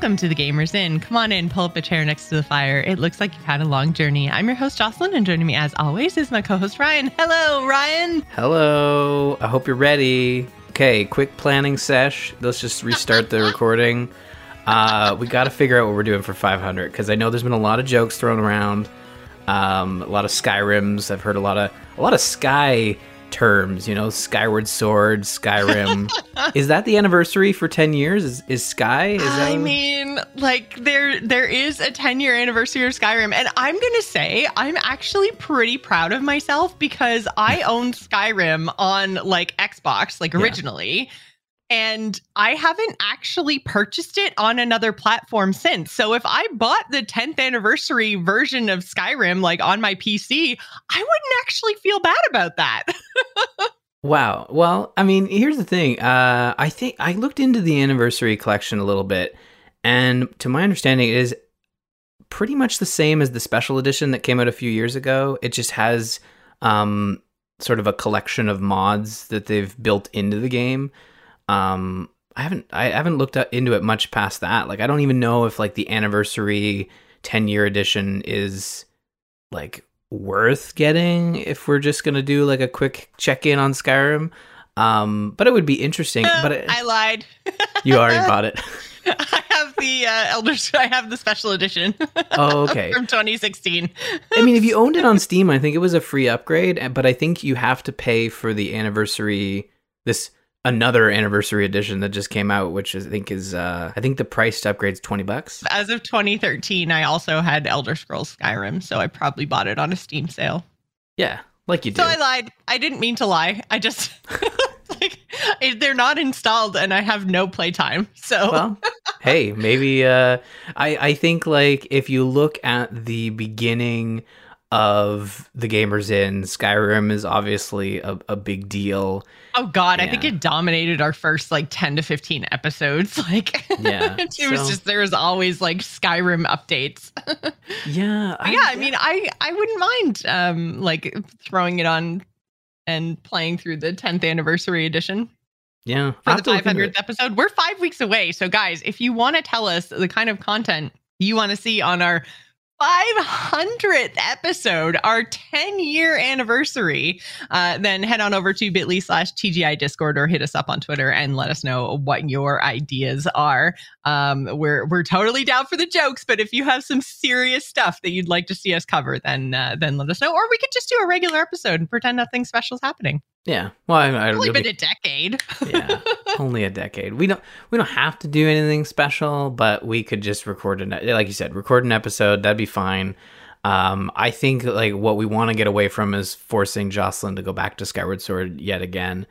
Welcome to the Gamers Inn. Come on in, pull up a chair next to the fire. It looks like you've had a long journey. I'm your host, Jocelyn, and joining me as always is my co host, Ryan. Hello, Ryan. Hello. I hope you're ready. Okay, quick planning sesh. Let's just restart the recording. Uh, we got to figure out what we're doing for 500 because I know there's been a lot of jokes thrown around, um, a lot of Skyrims. I've heard a lot of a lot of Sky terms, you know, Skyward Sword, Skyrim. is that the anniversary for 10 years? Is, is Sky? Is I that... mean, like there there is a 10 year anniversary of Skyrim, and I'm gonna say I'm actually pretty proud of myself because I owned Skyrim on like Xbox, like originally. Yeah and I haven't actually purchased it on another platform since. So if I bought the 10th anniversary version of Skyrim like on my PC, I wouldn't actually feel bad about that. wow. Well, I mean, here's the thing. Uh, I think I looked into the anniversary collection a little bit, and to my understanding, it is pretty much the same as the special edition that came out a few years ago. It just has um, sort of a collection of mods that they've built into the game. Um, I haven't I haven't looked into it much past that. Like I don't even know if like the anniversary 10 year edition is like worth getting if we're just gonna do like a quick check in on Skyrim. Um, but it would be interesting. Uh, but it, I lied. you already bought it. I have the uh, Elders. I have the special edition. Oh, okay. From 2016. I mean, if you owned it on Steam, I think it was a free upgrade. But I think you have to pay for the anniversary. This another anniversary edition that just came out, which I think is uh I think the price to upgrade is twenty bucks. As of 2013, I also had Elder Scrolls Skyrim, so I probably bought it on a Steam sale. Yeah, like you do. So I lied. I didn't mean to lie. I just like they're not installed, and I have no playtime. So well, hey, maybe uh I I think like if you look at the beginning of the Gamers Inn. Skyrim is obviously a, a big deal. Oh god yeah. i think it dominated our first like 10 to 15 episodes like yeah. it so. was just there was always like skyrim updates. Yeah I, yeah i mean i i wouldn't mind um like throwing it on and playing through the 10th anniversary edition. Yeah for the 500th episode. We're five weeks away so guys if you want to tell us the kind of content you want to see on our 500th episode, our 10 year anniversary, uh, then head on over to bit.ly slash TGI Discord or hit us up on Twitter and let us know what your ideas are. Um, we're, we're totally down for the jokes, but if you have some serious stuff that you'd like to see us cover, then, uh, then let us know. Or we could just do a regular episode and pretend nothing special is happening. Yeah. Well, I, I only really, been a decade. yeah, only a decade. We don't we don't have to do anything special, but we could just record an like you said, record an episode. That'd be fine. Um, I think like what we want to get away from is forcing Jocelyn to go back to Skyward Sword yet again.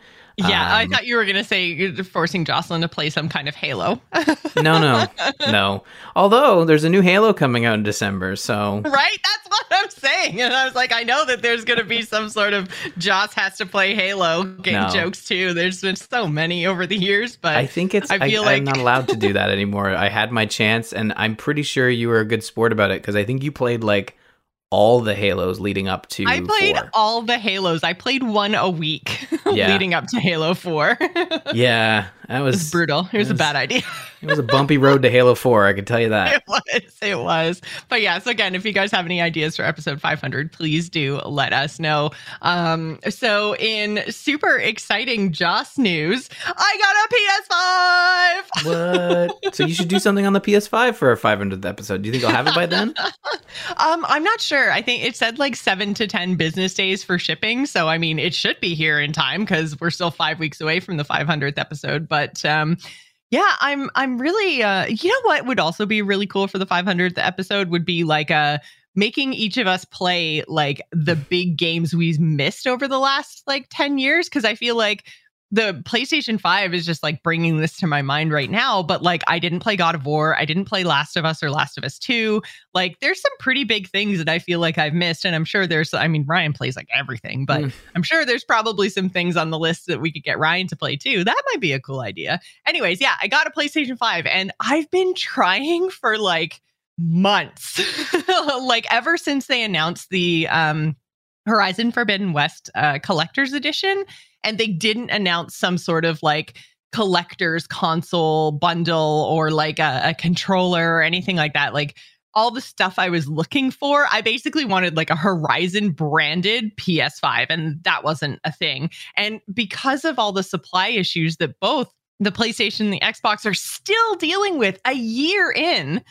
Yeah, um, I thought you were going to say forcing Jocelyn to play some kind of Halo. no, no, no. Although there's a new Halo coming out in December, so right, that's what I'm saying. And I was like, I know that there's going to be some sort of Joss has to play Halo game no. jokes too. There's been so many over the years, but I think it's. I feel I, like I'm not allowed to do that anymore. I had my chance, and I'm pretty sure you were a good sport about it because I think you played like all the Halos leading up to. I played 4. all the Halos. I played one a week yeah. leading up to Halo Four. yeah, that was, was brutal. It was, was, a bad idea. it was a bumpy road to Halo Four. I can tell you that. It was. It was. But yeah. So again, if you guys have any ideas for episode 500, please do let us know. Um. So in super exciting Joss news, I got a PS5. What? so you should do something on the PS5 for our 500th episode. Do you think I'll have it by then? um. I'm not sure. I think it said like seven to ten business days for shipping. So I mean, it should be here in time because we're still five weeks away from the 500th episode. But um, yeah, I'm I'm really uh, you know what would also be really cool for the 500th episode would be like a uh, making each of us play like the big games we've missed over the last like 10 years because I feel like the PlayStation 5 is just like bringing this to my mind right now. But like, I didn't play God of War. I didn't play Last of Us or Last of Us 2. Like, there's some pretty big things that I feel like I've missed. And I'm sure there's, I mean, Ryan plays like everything, but mm. I'm sure there's probably some things on the list that we could get Ryan to play too. That might be a cool idea. Anyways, yeah, I got a PlayStation 5 and I've been trying for like months, like ever since they announced the, um, Horizon Forbidden West uh, collector's edition and they didn't announce some sort of like collector's console bundle or like a, a controller or anything like that. Like all the stuff I was looking for. I basically wanted like a Horizon branded PS5, and that wasn't a thing. And because of all the supply issues that both the PlayStation and the Xbox are still dealing with a year in,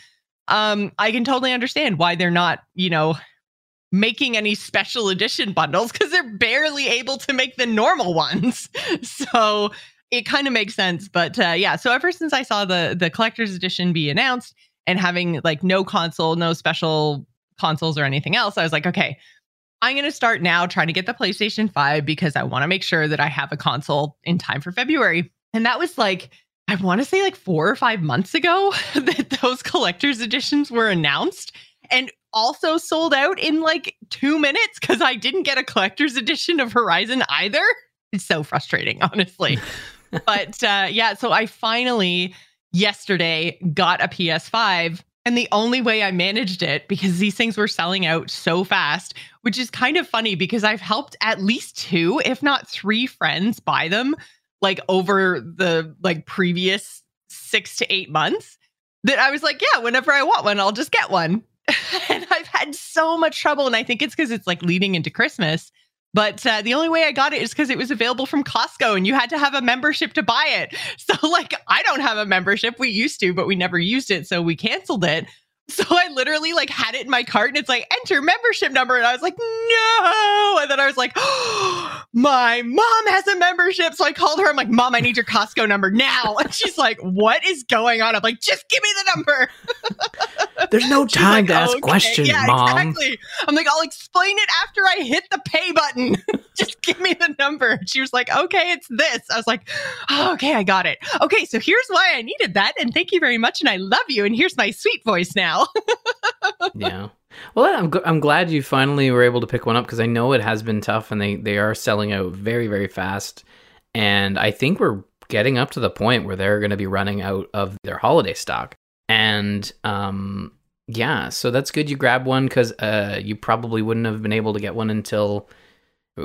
um, I can totally understand why they're not, you know, making any special edition bundles because they're barely able to make the normal ones. so it kind of makes sense. But uh, yeah, so ever since I saw the the collector's edition be announced and having like no console, no special consoles or anything else, I was like, okay, I'm going to start now trying to get the PlayStation 5 because I want to make sure that I have a console in time for February. And that was like, I want to say like four or five months ago that those collector's editions were announced and also sold out in like two minutes because I didn't get a collector's edition of Horizon either. It's so frustrating, honestly. but uh, yeah, so I finally yesterday got a PS5 and the only way I managed it, because these things were selling out so fast, which is kind of funny because I've helped at least two, if not three friends buy them like over the like previous six to eight months. That I was like, yeah, whenever I want one, I'll just get one. and I've had so much trouble. And I think it's because it's like leading into Christmas but uh, the only way I got it is because it was available from Costco and you had to have a membership to buy it. So, like, I don't have a membership. We used to, but we never used it. So we canceled it. So I literally like had it in my cart and it's like enter membership number and I was like no. And then I was like oh, my mom has a membership. So I called her. I'm like mom I need your Costco number now. And she's like what is going on? I'm like just give me the number. There's no time like, to ask okay. questions yeah, mom. exactly. I'm like I'll explain it after I hit the pay button. Just give me the number. She was like okay it's this. I was like oh, okay I got it. Okay so here's why I needed that and thank you very much and I love you and here's my sweet voice now yeah. Well, I'm I'm glad you finally were able to pick one up because I know it has been tough and they they are selling out very very fast, and I think we're getting up to the point where they're going to be running out of their holiday stock. And um, yeah, so that's good. You grab one because uh, you probably wouldn't have been able to get one until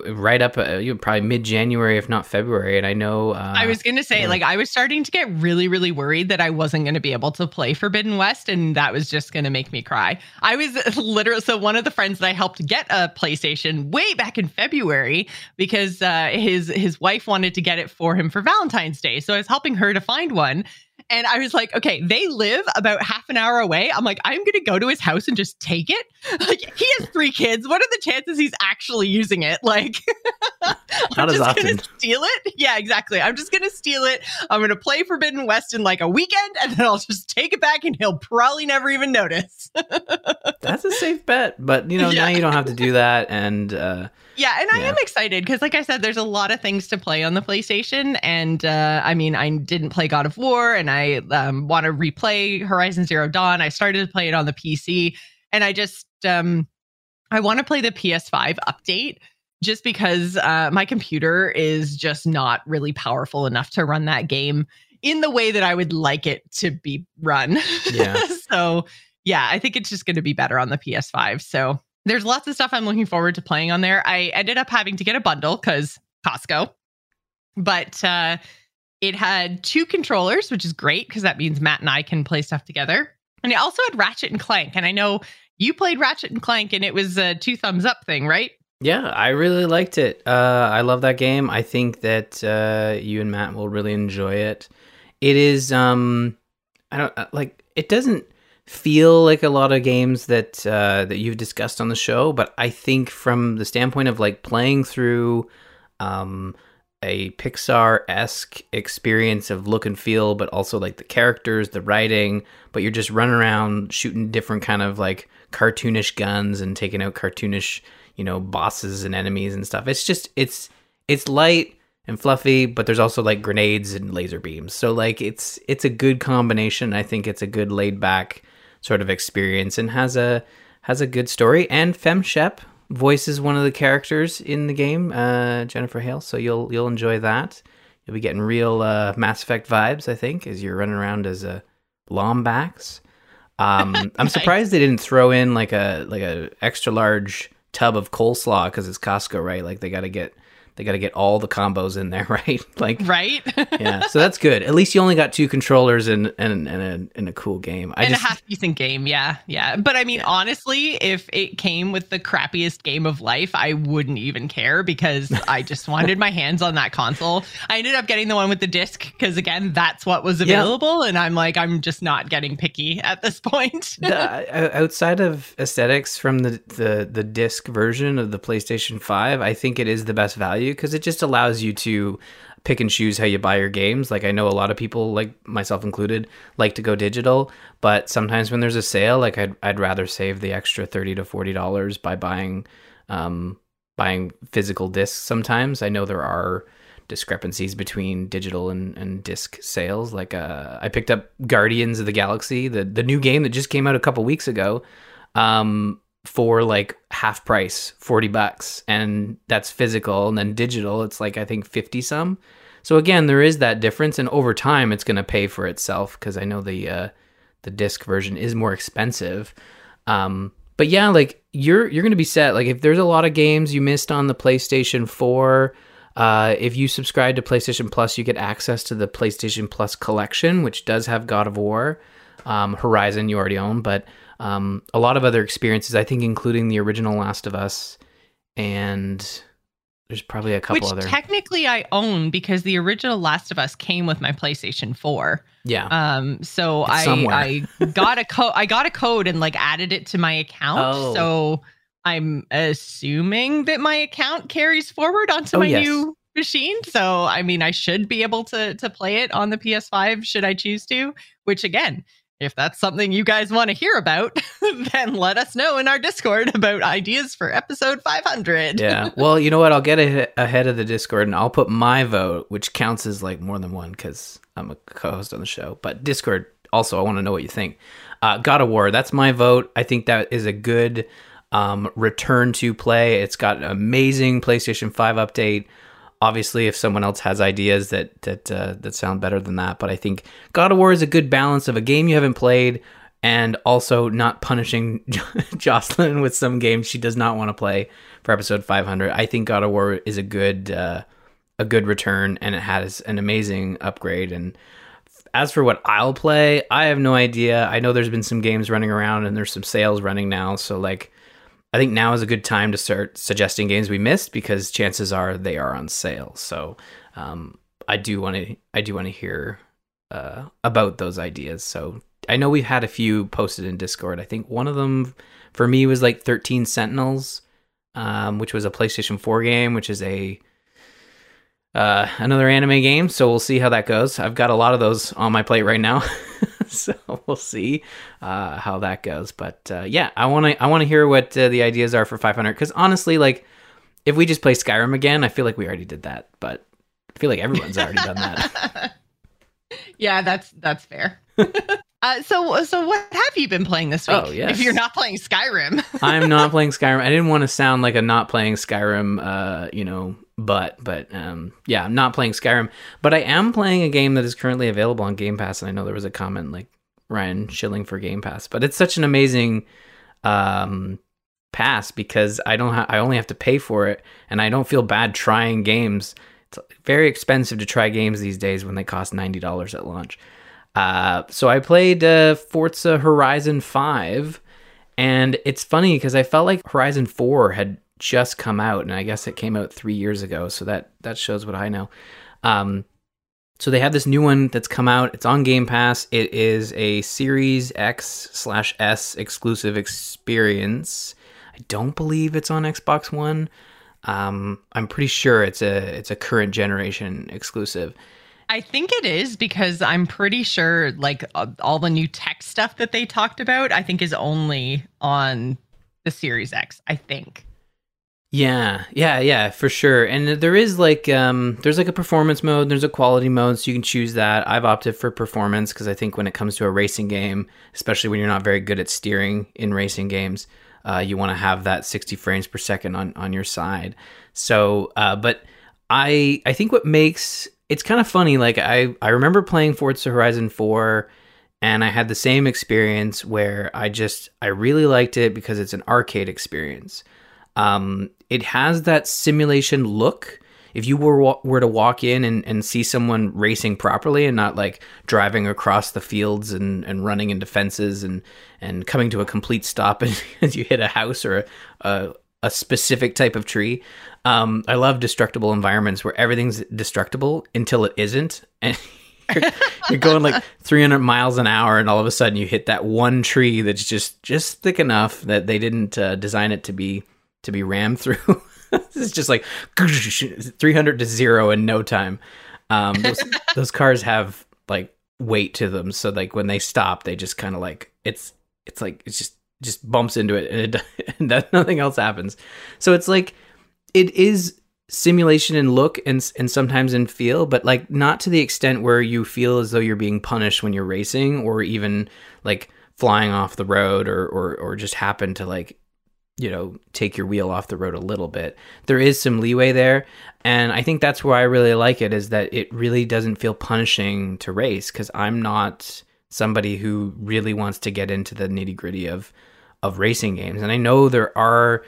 right up uh, you probably mid January, if not February. And I know uh, I was going to say, yeah. like, I was starting to get really, really worried that I wasn't going to be able to play Forbidden West, and that was just going to make me cry. I was literally so one of the friends that I helped get a PlayStation way back in February because uh, his his wife wanted to get it for him for Valentine's Day, so I was helping her to find one. And I was like, okay, they live about half an hour away. I'm like, I'm going to go to his house and just take it. Like, he has three kids. What are the chances he's actually using it? Like, I'm just going to steal it. Yeah, exactly. I'm just going to steal it. I'm going to play Forbidden West in like a weekend and then I'll just take it back and he'll probably never even notice. That's a safe bet. But, you know, yeah. now you don't have to do that. And, uh, yeah, and I am excited because, like I said, there's a lot of things to play on the PlayStation. And uh, I mean, I didn't play God of War, and I um, want to replay Horizon Zero Dawn. I started to play it on the PC, and I just um, I want to play the PS5 update just because uh, my computer is just not really powerful enough to run that game in the way that I would like it to be run. Yeah. so yeah, I think it's just going to be better on the PS5. So there's lots of stuff I'm looking forward to playing on there. I ended up having to get a bundle because Costco, but uh, it had two controllers, which is great because that means Matt and I can play stuff together. And it also had Ratchet and Clank. And I know you played Ratchet and Clank and it was a two thumbs up thing, right? Yeah, I really liked it. Uh, I love that game. I think that uh, you and Matt will really enjoy it. It is, um, I don't uh, like. It doesn't feel like a lot of games that uh, that you've discussed on the show, but I think from the standpoint of like playing through um, a Pixar esque experience of look and feel, but also like the characters, the writing, but you're just running around shooting different kind of like cartoonish guns and taking out cartoonish, you know, bosses and enemies and stuff. It's just it's it's light and fluffy, but there's also like grenades and laser beams. So like it's it's a good combination. I think it's a good laid back sort of experience and has a has a good story. And Fem Shep voices one of the characters in the game, uh, Jennifer Hale. So you'll you'll enjoy that. You'll be getting real uh, Mass Effect vibes, I think, as you're running around as a Lombax. Um, I'm surprised they didn't throw in like a like a extra large tub of coleslaw because it's Costco, right? Like they got to get they got to get all the combos in there, right? Like, right? yeah. So that's good. At least you only got two controllers and and and a, in a cool game. I and just, a half decent game, yeah, yeah. But I mean, yeah. honestly, if it came with the crappiest game of life, I wouldn't even care because I just wanted my hands on that console. I ended up getting the one with the disc because again, that's what was available, yeah. and I'm like, I'm just not getting picky at this point. the, outside of aesthetics from the the the disc version of the PlayStation Five, I think it is the best value because it just allows you to pick and choose how you buy your games. Like I know a lot of people, like myself included, like to go digital, but sometimes when there's a sale, like I'd I'd rather save the extra thirty to forty dollars by buying um buying physical discs. Sometimes I know there are discrepancies between digital and, and disc sales. Like uh, I picked up Guardians of the Galaxy, the the new game that just came out a couple weeks ago. Um, for like half price, 40 bucks. And that's physical. And then digital, it's like, I think 50 some. So again, there is that difference. And over time, it's going to pay for itself because I know the, uh, the disc version is more expensive. Um, but yeah, like you're, you're going to be set. Like if there's a lot of games you missed on the PlayStation 4, uh, if you subscribe to PlayStation Plus, you get access to the PlayStation Plus collection, which does have God of War. Um, Horizon you already own, but um, a lot of other experiences, I think, including the original Last of Us, and there's probably a couple Which other. Technically, I own because the original Last of Us came with my PlayStation Four. Yeah. Um. So I I got a code. I got a code and like added it to my account. Oh. So I'm assuming that my account carries forward onto oh, my yes. new machine. So I mean, I should be able to to play it on the PS5 should I choose to. Which again if that's something you guys want to hear about, then let us know in our Discord about ideas for episode 500. yeah. Well, you know what? I'll get ahead of the Discord and I'll put my vote, which counts as like more than one because I'm a co host on the show. But Discord, also, I want to know what you think. Uh, God of War, that's my vote. I think that is a good um, return to play. It's got an amazing PlayStation 5 update obviously if someone else has ideas that that uh, that sound better than that but i think god of war is a good balance of a game you haven't played and also not punishing jocelyn with some games she does not want to play for episode 500 i think god of war is a good uh, a good return and it has an amazing upgrade. And as for what i'll play i have no idea. I know there's been some games running around and there's some sales running now. So like I think now is a good time to start suggesting games we missed because chances are they are on sale. So um, I do want to I do want to hear uh, about those ideas. So I know we've had a few posted in Discord. I think one of them for me was like 13 Sentinels, um, which was a PlayStation 4 game, which is a uh, another anime game. So we'll see how that goes. I've got a lot of those on my plate right now. so we'll see uh, how that goes. But uh, yeah, I want to I want to hear what uh, the ideas are for 500 because honestly, like if we just play Skyrim again, I feel like we already did that. But I feel like everyone's already done that. yeah, that's that's fair. Uh, so, so what have you been playing this week? Oh, yes. If you're not playing Skyrim, I'm not playing Skyrim. I didn't want to sound like a not playing Skyrim, uh, you know, but but um, yeah, I'm not playing Skyrim, but I am playing a game that is currently available on Game Pass, and I know there was a comment like Ryan shilling for Game Pass, but it's such an amazing um, pass because I don't ha- I only have to pay for it, and I don't feel bad trying games. It's very expensive to try games these days when they cost ninety dollars at launch. Uh, so I played uh, Forza Horizon Five, and it's funny because I felt like Horizon Four had just come out, and I guess it came out three years ago. So that that shows what I know. Um, so they have this new one that's come out. It's on Game Pass. It is a Series X slash S exclusive experience. I don't believe it's on Xbox One. Um, I'm pretty sure it's a it's a current generation exclusive. I think it is because I'm pretty sure like uh, all the new tech stuff that they talked about, I think is only on the Series X. I think. Yeah, yeah, yeah, for sure. And there is like um there's like a performance mode, there's a quality mode, so you can choose that. I've opted for performance because I think when it comes to a racing game, especially when you're not very good at steering in racing games, uh, you want to have that 60 frames per second on on your side. So, uh, but I I think what makes it's kind of funny. Like I I remember playing Forza Horizon 4 and I had the same experience where I just I really liked it because it's an arcade experience. Um, it has that simulation look. if you were were to walk in and, and see someone racing properly and not like driving across the fields and, and running into fences and and coming to a complete stop as you hit a house or a, a, a specific type of tree. Um, I love destructible environments where everything's destructible until it isn't, and you're, you're, going like 300 miles an hour, and all of a sudden you hit that one tree that's just just thick enough that they didn't uh, design it to be to be rammed through. it's just like 300 to zero in no time. Um, those, those cars have like weight to them, so like when they stop, they just kind of like it's it's like it's just just bumps into it and, it, and nothing else happens. So it's like it is simulation in look and and sometimes in feel, but like not to the extent where you feel as though you're being punished when you're racing or even like flying off the road or or or just happen to like you know take your wheel off the road a little bit. There is some leeway there, and I think that's where I really like it is that it really doesn't feel punishing to race cuz I'm not somebody who really wants to get into the nitty-gritty of of racing games. And I know there are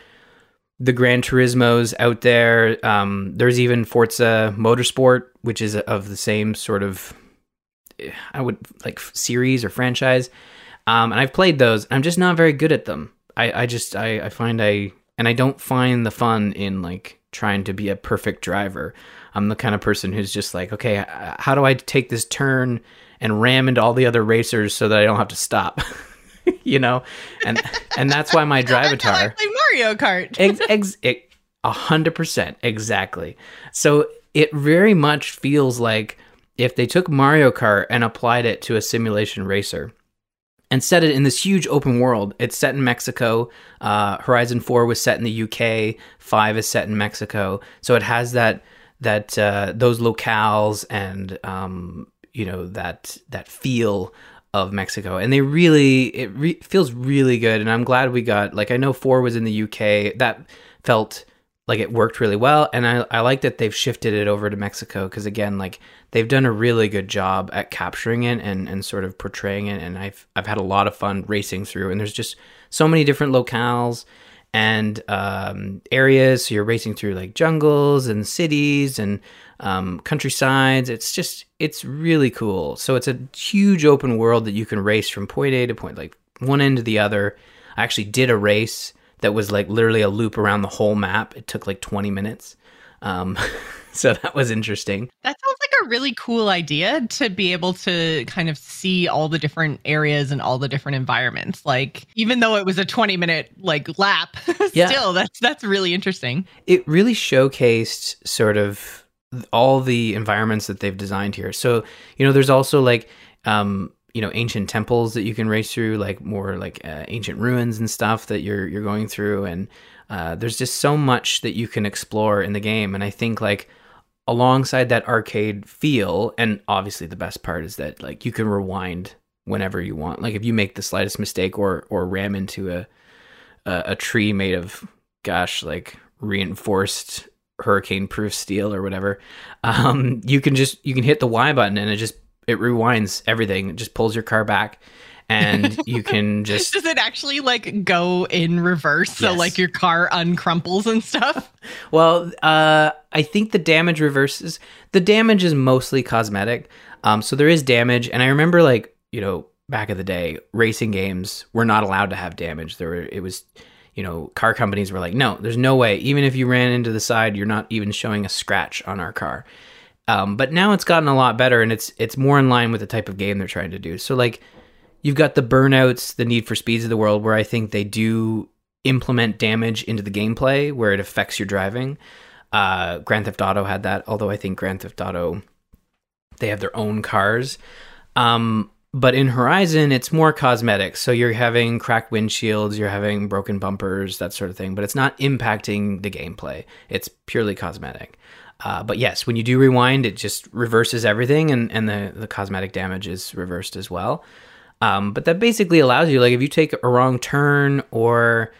the Gran Turismos out there. Um, there's even Forza Motorsport, which is of the same sort of, I would like series or franchise. Um, and I've played those. I'm just not very good at them. I, I just I, I find I and I don't find the fun in like trying to be a perfect driver. I'm the kind of person who's just like, okay, how do I take this turn and ram into all the other racers so that I don't have to stop? you know, and and that's why my Drivatar like Mario Kart. ex, ex, a hundred percent exactly. So it very much feels like if they took Mario Kart and applied it to a simulation racer and set it in this huge open world. It's set in Mexico. Uh, Horizon Four was set in the UK. Five is set in Mexico. So it has that that uh, those locales and um, you know that that feel of Mexico, and they really it re- feels really good. And I'm glad we got like I know four was in the UK that felt like it worked really well, and I I like that they've shifted it over to Mexico because again like they've done a really good job at capturing it and and sort of portraying it, and I've I've had a lot of fun racing through, and there's just so many different locales and um, areas. So you're racing through like jungles and cities and um, countrysides. It's just it's really cool. So it's a huge open world that you can race from point A to point like one end to the other. I actually did a race that was like literally a loop around the whole map. It took like 20 minutes. Um, so that was interesting. That sounds a really cool idea to be able to kind of see all the different areas and all the different environments. Like even though it was a 20 minute like lap, yeah. still that's that's really interesting. It really showcased sort of all the environments that they've designed here. So, you know, there's also like, um, you know, ancient temples that you can race through, like more like uh, ancient ruins and stuff that you're you're going through, and uh, there's just so much that you can explore in the game. And I think like alongside that arcade feel, and obviously the best part is that like you can rewind whenever you want. Like if you make the slightest mistake or or ram into a a, a tree made of gosh like reinforced hurricane proof steel or whatever um, you can just you can hit the y button and it just it rewinds everything it just pulls your car back and you can just does it actually like go in reverse so like your car uncrumples and stuff well uh i think the damage reverses the damage is mostly cosmetic um so there is damage and i remember like you know back in the day racing games were not allowed to have damage there were it was you know, car companies were like, no, there's no way. Even if you ran into the side, you're not even showing a scratch on our car. Um, but now it's gotten a lot better, and it's it's more in line with the type of game they're trying to do. So like, you've got the burnouts, the Need for Speeds of the world, where I think they do implement damage into the gameplay, where it affects your driving. Uh, Grand Theft Auto had that, although I think Grand Theft Auto they have their own cars. Um, but in Horizon, it's more cosmetic. So you're having cracked windshields, you're having broken bumpers, that sort of thing. But it's not impacting the gameplay. It's purely cosmetic. Uh, but yes, when you do rewind, it just reverses everything, and, and the, the cosmetic damage is reversed as well. Um, but that basically allows you, like, if you take a wrong turn or,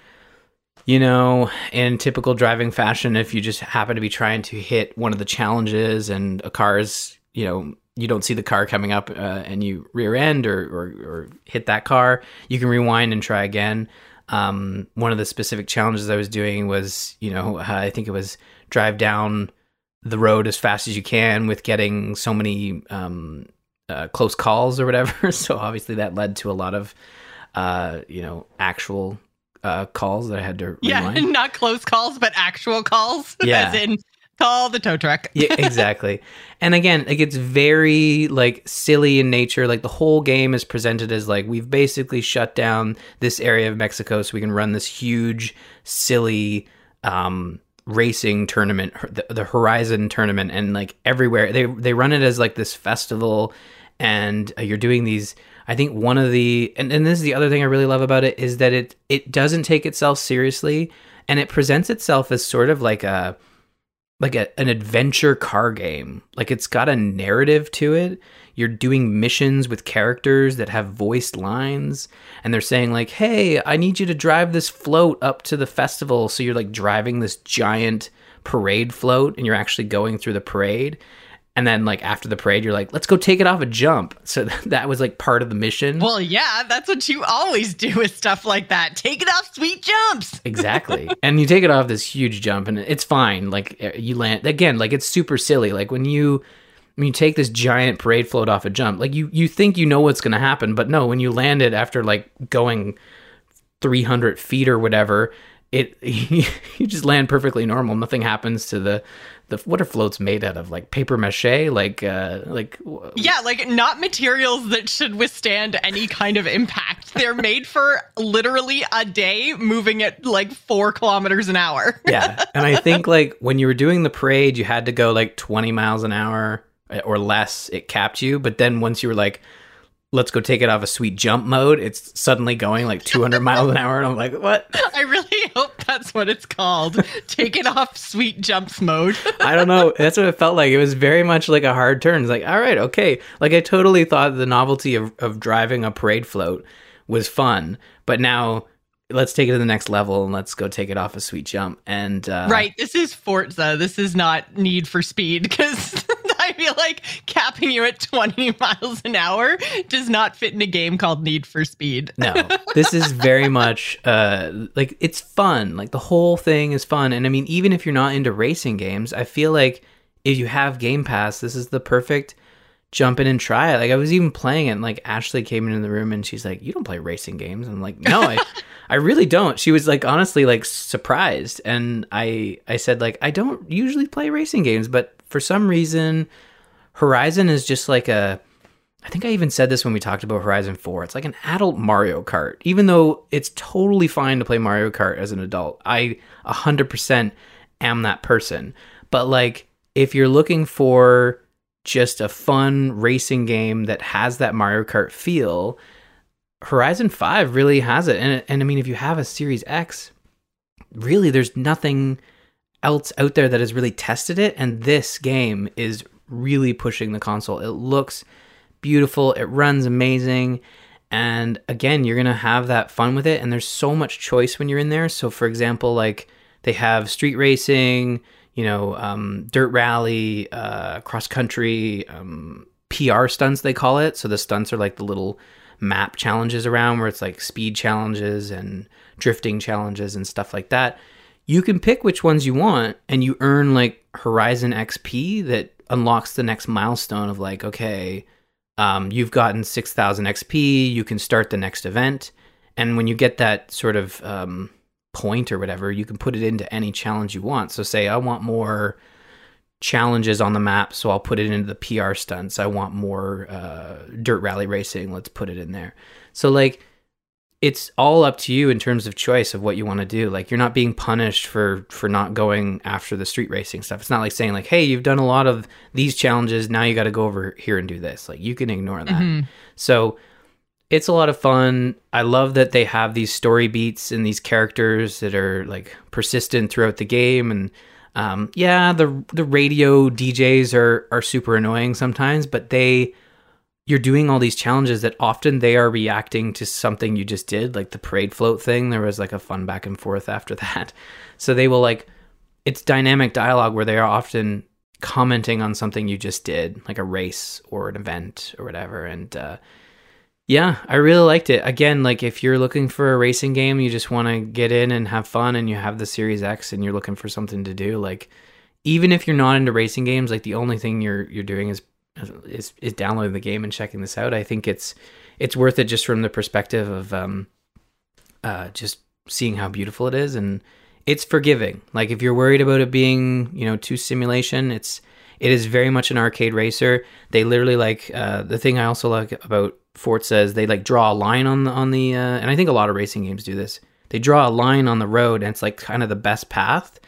you know, in typical driving fashion, if you just happen to be trying to hit one of the challenges and a car is, you know, you don't see the car coming up uh, and you rear end or, or, or, hit that car, you can rewind and try again. Um, one of the specific challenges I was doing was, you know, I think it was drive down the road as fast as you can with getting so many um, uh, close calls or whatever. so obviously that led to a lot of uh, you know actual uh, calls that I had to yeah, rewind. not close calls, but actual calls. Yeah. As in call the tow truck. yeah, exactly. And again, like it's very like silly in nature. Like the whole game is presented as like we've basically shut down this area of Mexico so we can run this huge, silly um racing tournament, the, the Horizon tournament, and like everywhere they they run it as like this festival, and uh, you're doing these. I think one of the and, and this is the other thing I really love about it is that it it doesn't take itself seriously, and it presents itself as sort of like a like a, an adventure car game. Like it's got a narrative to it. You're doing missions with characters that have voiced lines and they're saying like, "Hey, I need you to drive this float up to the festival." So you're like driving this giant parade float and you're actually going through the parade. And then like after the parade, you're like, "Let's go take it off a jump." So that was like part of the mission. Well, yeah, that's what you always do with stuff like that. Take it off sweet jumps. exactly and you take it off this huge jump and it's fine like uh, you land again like it's super silly like when you when you take this giant parade float off a jump like you you think you know what's going to happen but no when you land it after like going 300 feet or whatever it you just land perfectly normal nothing happens to the the what are floats made out of like paper mache like uh like w- Yeah, like not materials that should withstand any kind of impact. They're made for literally a day moving at like four kilometers an hour. yeah and i think like when you were doing the parade you had to go like 20 miles an hour eh, or less it capped you but then once you were like let's go take it off a sweet jump mode it's suddenly going like 200 miles an hour and i'm like what I really hope that's what it's called. Take it off sweet jumps mode. i don't know that's what it felt like it was very much like a hard turn it's like all right okay like i totally thought the novelty of, of driving a parade float was fun but now let's take it to the next level and let's go take it off a sweet jump and uh Right, this is Forza. This is not Need for Speed because I feel like capping you at 20 miles an hour does not fit in a game called Need for Speed. no. This is very much uh like it's fun. Like the whole thing is fun. And i mean even if you're not into racing games i feel like if you have game pass this is the perfect jump in and try it. Like i was even playing it and like ashley came into the room and she's like you don't play racing games. I'm like no i i really don't. She was like honestly like surprised. And i i said like i don't usually play racing games but for some reason horizon is just like a I think I even said this when we talked about Horizon 4. It's like an adult Mario Kart. Even though it's totally fine to play Mario Kart as an adult, I 100% am that person. But like, if you're looking for just a fun racing game that has that Mario Kart feel, Horizon 5 really has it. And, and I mean, if you have a Series X, really, there's nothing else out there that has really tested it. And this game is really pushing the console. It looks beautiful. It runs amazing. And again, you're to have that fun with it. And there's so much choice when you're in there. So, for example, like they have street racing, you know, um, dirt rally, uh, cross country, um, PR stunts, they call it. So the stunts are like the little map challenges around where it's like speed challenges and drifting challenges and stuff like that. You can pick which ones you want and you earn like Horizon XP that unlocks the next milestone of like, okay, um, you've gotten 6000 XP, you can start the next event. And when you get that sort of um, point or whatever, you can put it into any challenge you want. So, say, I want more challenges on the map, so I'll put it into the PR stunts. I want more uh, dirt rally racing, let's put it in there. So, like, it's all up to you in terms of choice of what you want to do. Like you're not being punished for for not going after the street racing stuff. It's not like saying like, "Hey, you've done a lot of these challenges, now you got to go over here and do this." Like you can ignore that. Mhm. So it's a lot of fun. I love that they have these story beats and these characters that are like persistent throughout the game and um, yeah, the the radio DJs are are super annoying sometimes, but they you're doing all these challenges that often they are reacting to something you just did, like the parade float thing. There was like a fun back and forth after that. So they will like it's dynamic dialogue where they are often commenting on something you just did, like a race or an event or whatever. And uh, yeah, I really liked it. Again, like if you're looking for a racing game, you just want to get in and have fun, and you have the Series X, and you're looking for something to do, like even if you're not into racing games, like the only thing you're you're doing is is is downloading the game and checking this out. I think it's it's worth it just from the perspective of um uh just seeing how beautiful it is and it's forgiving. Like if you're worried about it being, you know, too simulation, it's it is very much an arcade racer. They literally like uh, the thing I also like about Forza is they like draw a line on the on the uh, and I think a lot of racing games do this. They draw a line on the road and it's like kind of the best path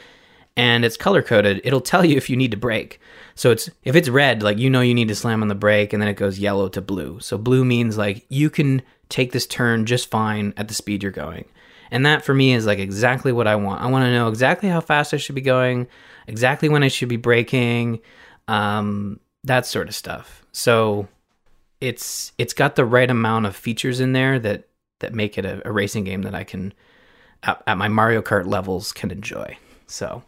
and it's color coded. It'll tell you if you need to brake. So it's if it's red, like you know you need to slam on the brake and then it goes yellow to blue. So blue means like you can take this turn just fine at the speed you're going. And that for me is like exactly what I want. I want to know exactly how fast I should be going, exactly when I should be braking, um, that sort of stuff. So it's it's got the right amount of features in there that that make it a, a racing game that I can at, at my Mario Kart levels can enjoy. So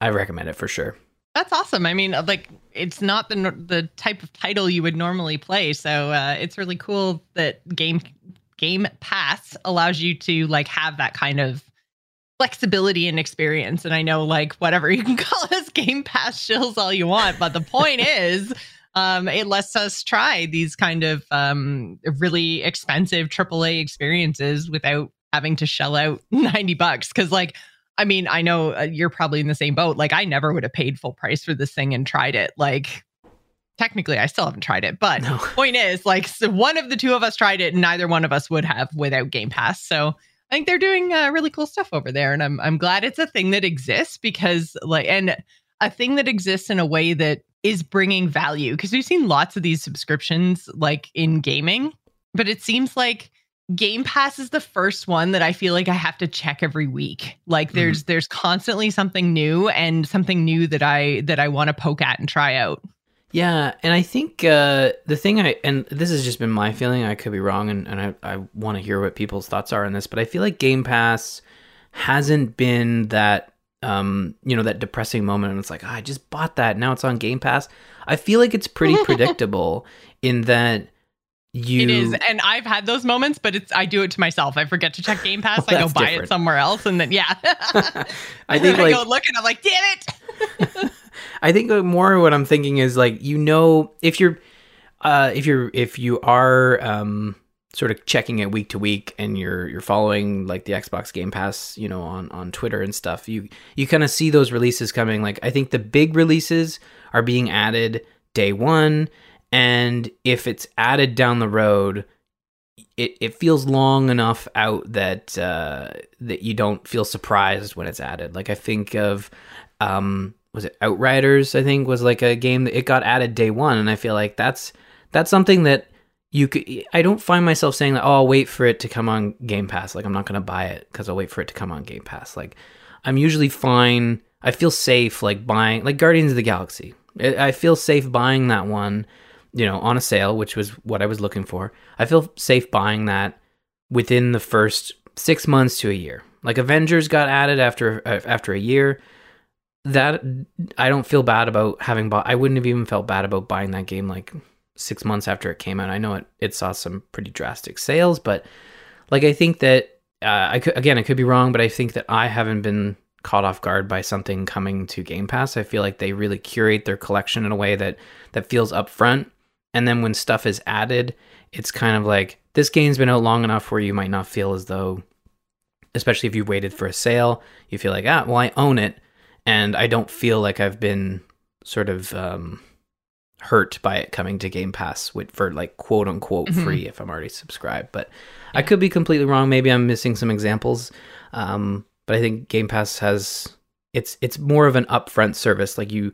I recommend it for sure. That's awesome. I mean, like it's not the the type of title you would normally play, so uh, it's really cool that game Game Pass allows you to like have that kind of flexibility and experience. And I know like whatever you can call us Game Pass shills all you want, but the point is um, it lets us try these kind of um, really expensive AAA experiences without having to shell out 90 bucks. Cause like, I mean, I know uh, you're probably in the same boat. Like, I never would have paid full price for this thing and tried it. Like, technically I still haven't tried it, but no. point is like so one of the two of us tried it and neither one of us would have without Game Pass. So I think they're doing uh, really cool stuff over there and I'm I'm glad it's a thing that exists because like and a thing that exists in a way that is bringing value because we've seen lots of these subscriptions like in gaming, but it seems like Game Pass is the first one that I feel like I have to check every week. Like mm-hmm. there's mm-hmm. there's constantly something new and something new that I that I want to poke at and try out. Yeah, and I think uh, the thing I and this has just been my feeling. I could be wrong, and, and I I want to hear what people's thoughts are on this. But I feel like Game Pass hasn't been that um you know that depressing moment, and it's like oh, I just bought that now it's on Game Pass. I feel like it's pretty predictable in that you it is and i've had those moments but it's i do it to myself i forget to check game pass well, i go buy different. it somewhere else and then yeah i think like, i go look and i'm like damn it I think more what I'm thinking is like you know if you're uh if you're if you are um sort of checking it week to week and you're you're following like the Xbox Game Pass, you know, on on Twitter and stuff, you you kind of see those releases coming. Like I think the big releases are being added day 1 and if it's added down the road it, it feels long enough out that uh, that you don't feel surprised when it's added. Like I think of um, was it Outriders? I think was like a game that it got added day one, and I feel like that's that's something that you could. I don't find myself saying that. Oh, I'll wait for it to come on Game Pass. Like I'm not gonna buy it because I'll wait for it to come on Game Pass. Like I'm usually fine. I feel safe like buying like Guardians of the Galaxy. I feel safe buying that one, you know, on a sale, which was what I was looking for. I feel safe buying that within the first six months to a year. Like Avengers got added after uh, after a year that I don't feel bad about having bought. I wouldn't have even felt bad about buying that game like six months after it came out. I know it it saw some pretty drastic sales, but like I think that uh, I could again I could be wrong, but I think that I haven't been caught off guard by something coming to Game Pass. I feel like they really curate their collection in a way that that feels upfront, and then when stuff is added, it's kind of like this game's been out long enough where you might not feel as though, especially if you waited for a sale, you feel like ah well I own it and I don't feel like I've been sort of um, hurt by it coming to Game Pass with, for like quote unquote mm-hmm. free if I'm already subscribed. But. I could be completely wrong. Maybe I'm missing some examples. Um, but I think Game Pass has it's it's more of an upfront service. Like you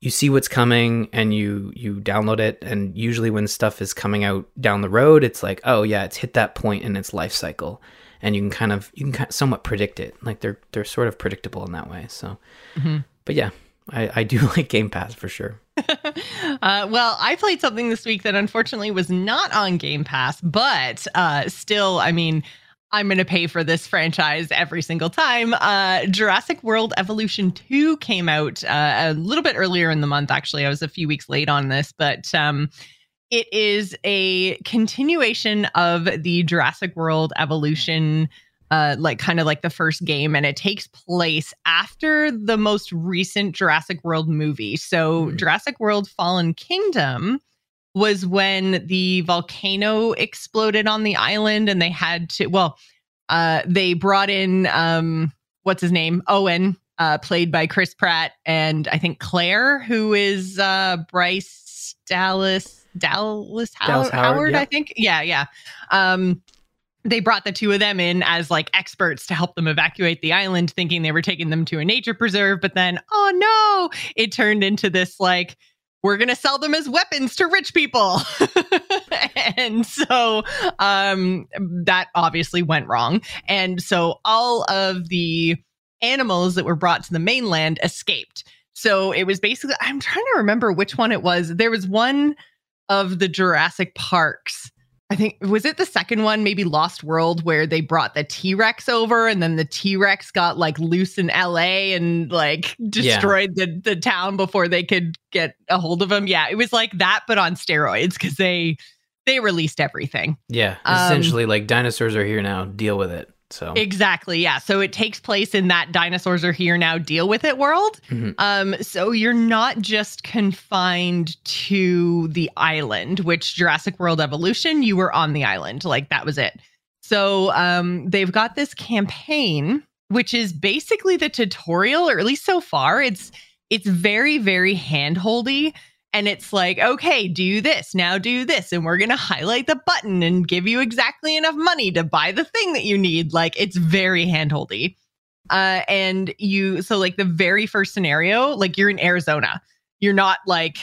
you see what's coming and you you download it and usually when stuff is coming out down the road it's like oh yeah it's hit that point in its life cycle and you can kind of you can kind of somewhat predict it. Like they're they're sort of predictable in that way. So, mm-hmm. but yeah, I, I do like Game Pass for sure. uh, well, I played something this week that unfortunately was not on Game Pass, but uh, still, I mean, I'm going to pay for this franchise every single time. Uh, Jurassic World Evolution 2 came out uh, a little bit earlier in the month, actually. I was a few weeks late on this, but um, it is a continuation of the Jurassic World evolution uh, like kind of like the first game, and it takes place after the most recent Jurassic World movie. So, Mhm. Jurassic World Fallen Kingdom was when the volcano exploded on the island, and they had to, well, uh, they brought in, um, what's his name? Owen, uh, played by Chris Pratt, and I think Claire, who is uh, Bryce Dallas, Dallas, Dallas Howard, Howard, I think. Yeah, yeah. Um, they brought the two of them in as like experts to help them evacuate the island, thinking they were taking them to a nature preserve. But then, oh no, it turned into this like, we're going to sell them as weapons to rich people. and so um, that obviously went wrong. And so all of the animals that were brought to the mainland escaped. So it was basically, I'm trying to remember which one it was. There was one of the Jurassic Parks. I think was it the second one, maybe Lost World, where they brought the T Rex over, and then the T Rex got like loose in L.A. and like destroyed the the town before they could get a hold of him. Yeah, it was like that, but on steroids because they they released everything. Yeah, Um, essentially, like dinosaurs are here now. Deal with it. So Exactly. Yeah. So it takes place in that dinosaurs are here now, deal with it world. Mhm. Um, so you're not just confined to the island, which Jurassic World Evolution, you were on the island. Like that was it. So um, they've got this campaign, which is basically the tutorial, or at least so far, it's it's very, very handholdy. And it's like, okay, do this, now do this. And we're going to highlight the button and give you exactly enough money to buy the thing that you need. Like, it's very handholdy. Uh, and you, so like the very first scenario, like you're in Arizona, you're not like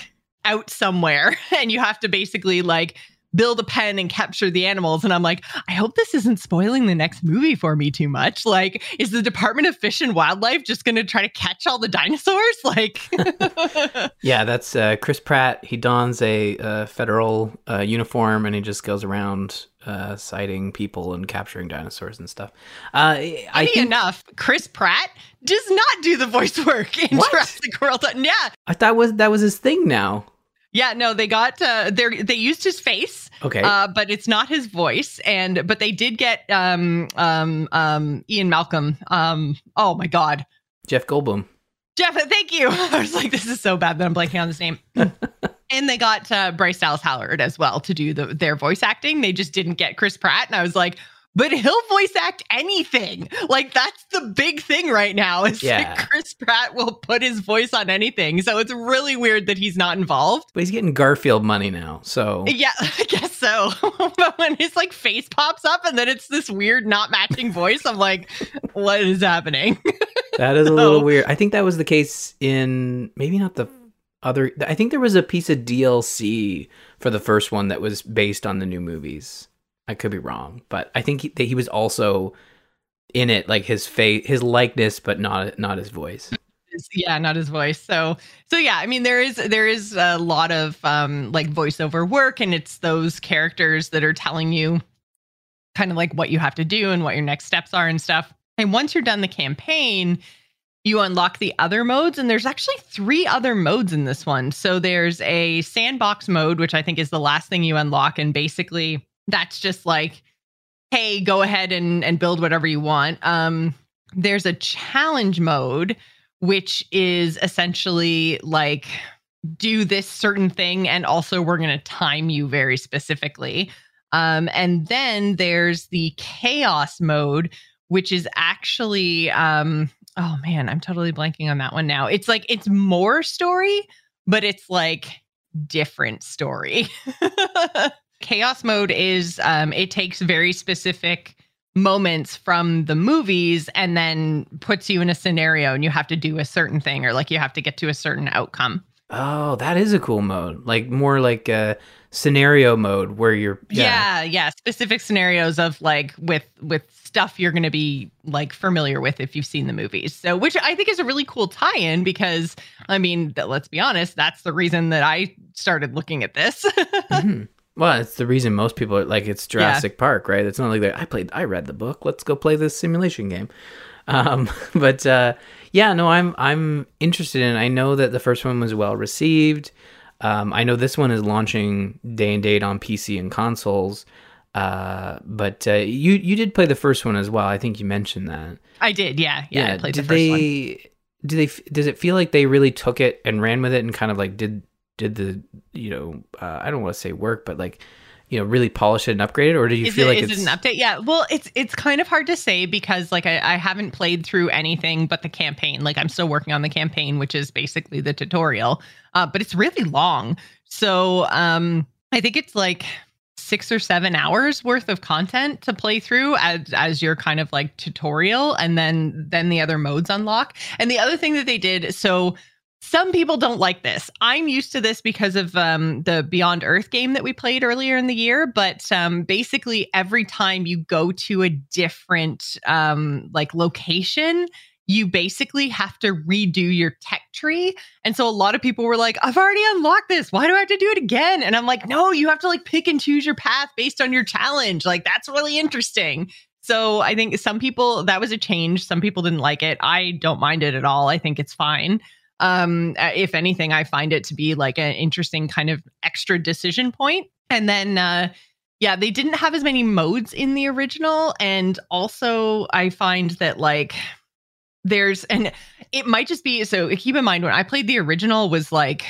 out somewhere and you have to basically like build a pen and capture the animals. And I'm like, I hope this isn't spoiling the next movie for me too much. Like, is the Department of Fish and Wildlife just going to try to catch all the dinosaurs? Like, yeah, that's uh, Chris Pratt. He dons a uh, federal uh, uniform and he just goes around uh, citing people and capturing dinosaurs and stuff. Uh, I funny think, enough, Chris Pratt does not do the voice work in What? Jurassic World. Yeah, I thought was that was his thing now. Yeah. No, they got uh, they they used his face, Okay, uh, but it's not his voice. And but they did get um um um Ian Malcolm. Um, oh my God, Jeff Goldblum. Jeff. Thank you. I was like, this is so bad that I'm blanking on this name. and they got uh, Bryce Dallas Howard as well to do the their voice acting. They just didn't get Chris Pratt, and I was like. But he'll voice act anything. Like that's the big thing right now. Is Yeah. that Chris Pratt will put his voice on anything. So it's really weird that he's not involved. But he's getting Garfield money now, so Yeah, I guess so. but when his like face pops up and then it's this weird not matching voice, I'm like, what is happening? that is a little weird. I think that was the case in maybe not the other. I think there was a piece of DLC for the first one that was based on the new movies. I could be wrong, but I think he, that he was also in it, like his face, his likeness, but not not his voice. yeah, not his voice. So so yeah, I mean there is there is a lot of um like voiceover work and it's those characters that are telling you kind of like what you have to do and what your next steps are and stuff. And once you're done the campaign, you unlock the other modes and there's actually three other modes in this one. So there's a sandbox mode which I think is the last thing you unlock and basically that's just like hey, go ahead and and build whatever you want. Um there's a challenge mode which is essentially like do this certain thing and also we're going to time you very specifically. Um, and then there's the chaos mode which is actually um, oh man i'm totally blanking on that one now. It's like it's more story but it's like different story chaos mode is um, it takes very specific moments from the movies and then puts you in a scenario and you have to do a certain thing or like you have to get to a certain outcome. Oh, that is a cool mode. Like more like a scenario mode where you're Yeah, yeah, specific scenarios of like with with stuff you're going to be like familiar with if you've seen the movies. So which I think is a really cool tie-in because I mean, let's be honest, that's the reason that I started looking at this. Mhm. Well, it's the reason most people are like it's Jurassic Park, right? It's not like. I played, I read the book. Let's go play this simulation game. Um, but uh, yeah, no, I'm I'm interested in. I know that the first one was well received. Um, I know this one is launching day and date on PC and consoles. Uh, but uh, you you did play the first one as well. I think you mentioned that. I did, yeah, yeah. I played did the first they? one. Do they? Does it feel like they really took it and ran with it and kind of like did did the you know uh, I don't want to say work, but like you know really polish it and upgrade it, or do you Is, feel it, like is it's it an update? Yeah. Well, it's it's kind of hard to say because like I, I haven't played through anything but the campaign. Like I'm still working on the campaign, which is basically the tutorial. Uh, but it's really long. So um I think it's like six or seven hours worth of content to play through as as your kind of like tutorial and then then the other modes unlock and the other thing that they did so some people don't like this i'm used to this because of um, the beyond earth game that we played earlier in the year but um, basically every time you go to a different um, like location you basically have to redo your tech tree. And so a lot of people were like, I've already unlocked this. Why do I have to do it again? And I'm like, no, you have to like pick and choose your path based on your challenge. Like, that's really interesting. So I think some people, that was a change. Some people didn't like it. I don't mind it at all. I think it's fine. Um, if anything, I find it to be like an interesting kind of extra decision point. And then, uh, yeah, they didn't have as many modes in the original. And also, I find that like there's and it might just be so keep in mind when I played the original was like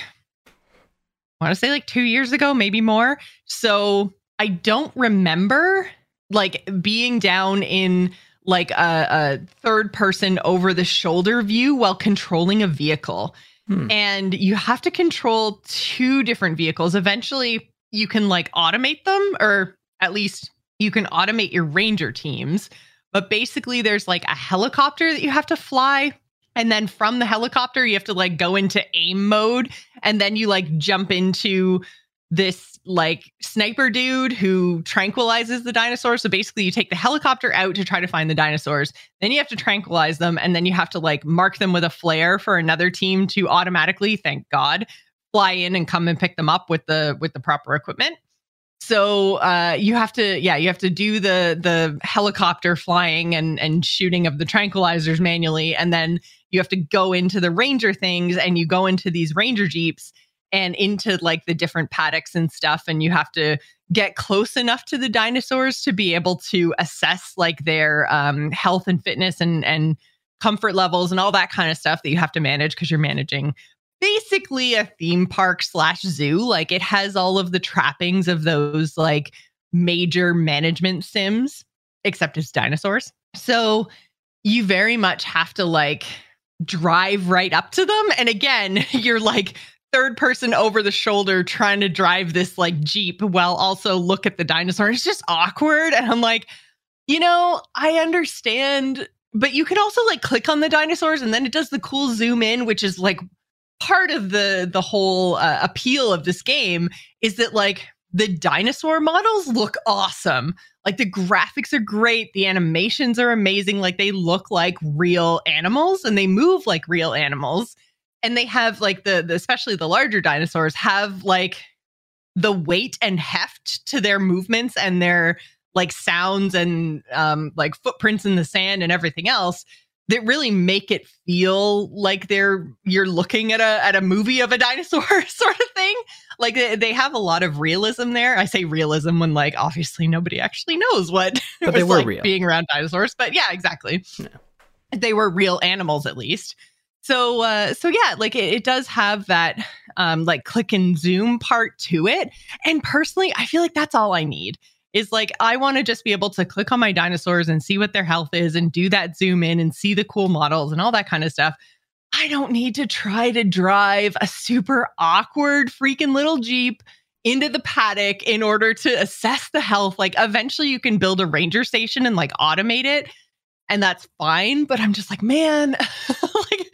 I want to say like 2 years ago, maybe more. So I don't remember like being down in like a, a third person over the shoulder view while controlling a vehicle. Hmm. And you have to control two different vehicles. Eventually you can like automate them or at least you can automate your ranger teams but basically there's like a helicopter that you have to fly and then from the helicopter you have to like go into aim mode and then you like jump into this like sniper dude who tranquilizes the dinosaurs. So basically you take the helicopter out to try to find the dinosaurs. Then you have to tranquilize them and then you have to like mark them with a flare for another team to automatically thank god fly in and come and pick them up with the with the proper equipment. So uh, you have to yeah you have to do the the helicopter flying and and shooting of the tranquilizers manually. And then you have to go into the ranger things and you go into these ranger jeeps and into like the different paddocks and stuff and you have to get close enough to the dinosaurs to be able to assess like their um, health and fitness and and comfort levels and all that kind of stuff that you have to manage because you're managing basically a theme park slash zoo. Like it has all of the trappings of those like major management sims, except it's dinosaurs. So you very much have to like drive right up to them. And again, you're like third person over the shoulder trying to drive this like Jeep while also look at the dinosaur. It's just awkward. And I'm like, you know, I understand. But you can also like click on the dinosaurs and then it does the cool zoom in, which is like part of the the whole uh, appeal of this game is that like the dinosaur models look awesome. Like the graphics are great, the animations are amazing, like they look like real animals and they move like real animals. And they have like the, the especially the larger dinosaurs have like the weight and heft to their movements and their like sounds and um like footprints in the sand and everything else that really make it feel like they're you're looking at a at a movie of a dinosaur sort of thing. Like they, they have a lot of realism there. I say realism when like obviously nobody actually knows what But they were like real. being around dinosaurs. But yeah, exactly. Yeah. They were real animals at least. So uh so yeah, like it, it does have that um like click and zoom part to it. And personally, I feel like that's all I need is like I want to just be able to click on my dinosaurs and see what their health is and do that zoom in and see the cool models and all that kind of stuff. I don't need to try to drive a super awkward freaking little Jeep into the paddock in order to assess the health. Like eventually you can build a ranger station and like automate it and that's fine, but I'm just like, man, like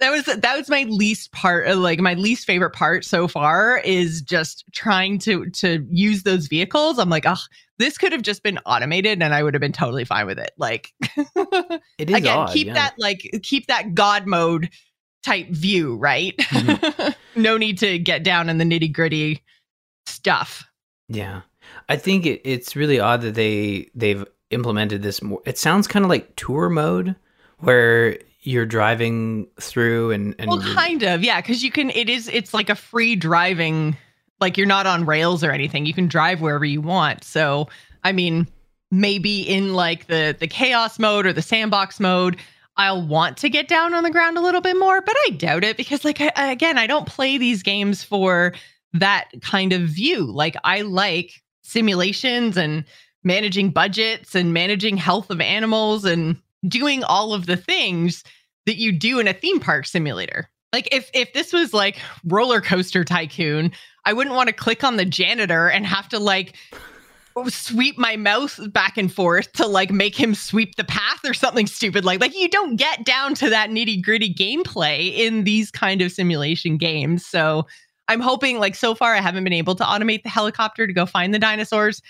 that was that was my least part uh, like my least favorite part so far is just trying to to use those vehicles i'm like oh this could have just been automated and i would have been totally fine with it like It is again odd, keep yeah. that like keep that god mode type view right Mhm. no need to get down in the nitty gritty stuff Yeah, I think it, it's really odd that they they've implemented this more. It sounds kind of like tour mode, where you're driving through and and well kind of yeah because you can it is it's like a free driving Like you're not on rails or anything. You can drive wherever you want. So, I mean, maybe in like the the chaos mode or the sandbox mode, I'll want to get down on the ground a little bit more, but I doubt it because like I, again, I don't play these games for that kind of view. Like I like simulations and managing budgets and managing health of animals and doing all of the things that you do in a theme park simulator. Like if if this was like roller coaster tycoon, I wouldn't want to click on the janitor and have to like sweep my mouse back and forth to like make him sweep the path or something stupid like like you don't get down to that nitty gritty gameplay in these kind of simulation games so i'm hoping like so far i haven't been able to automate the helicopter to go find the dinosaurs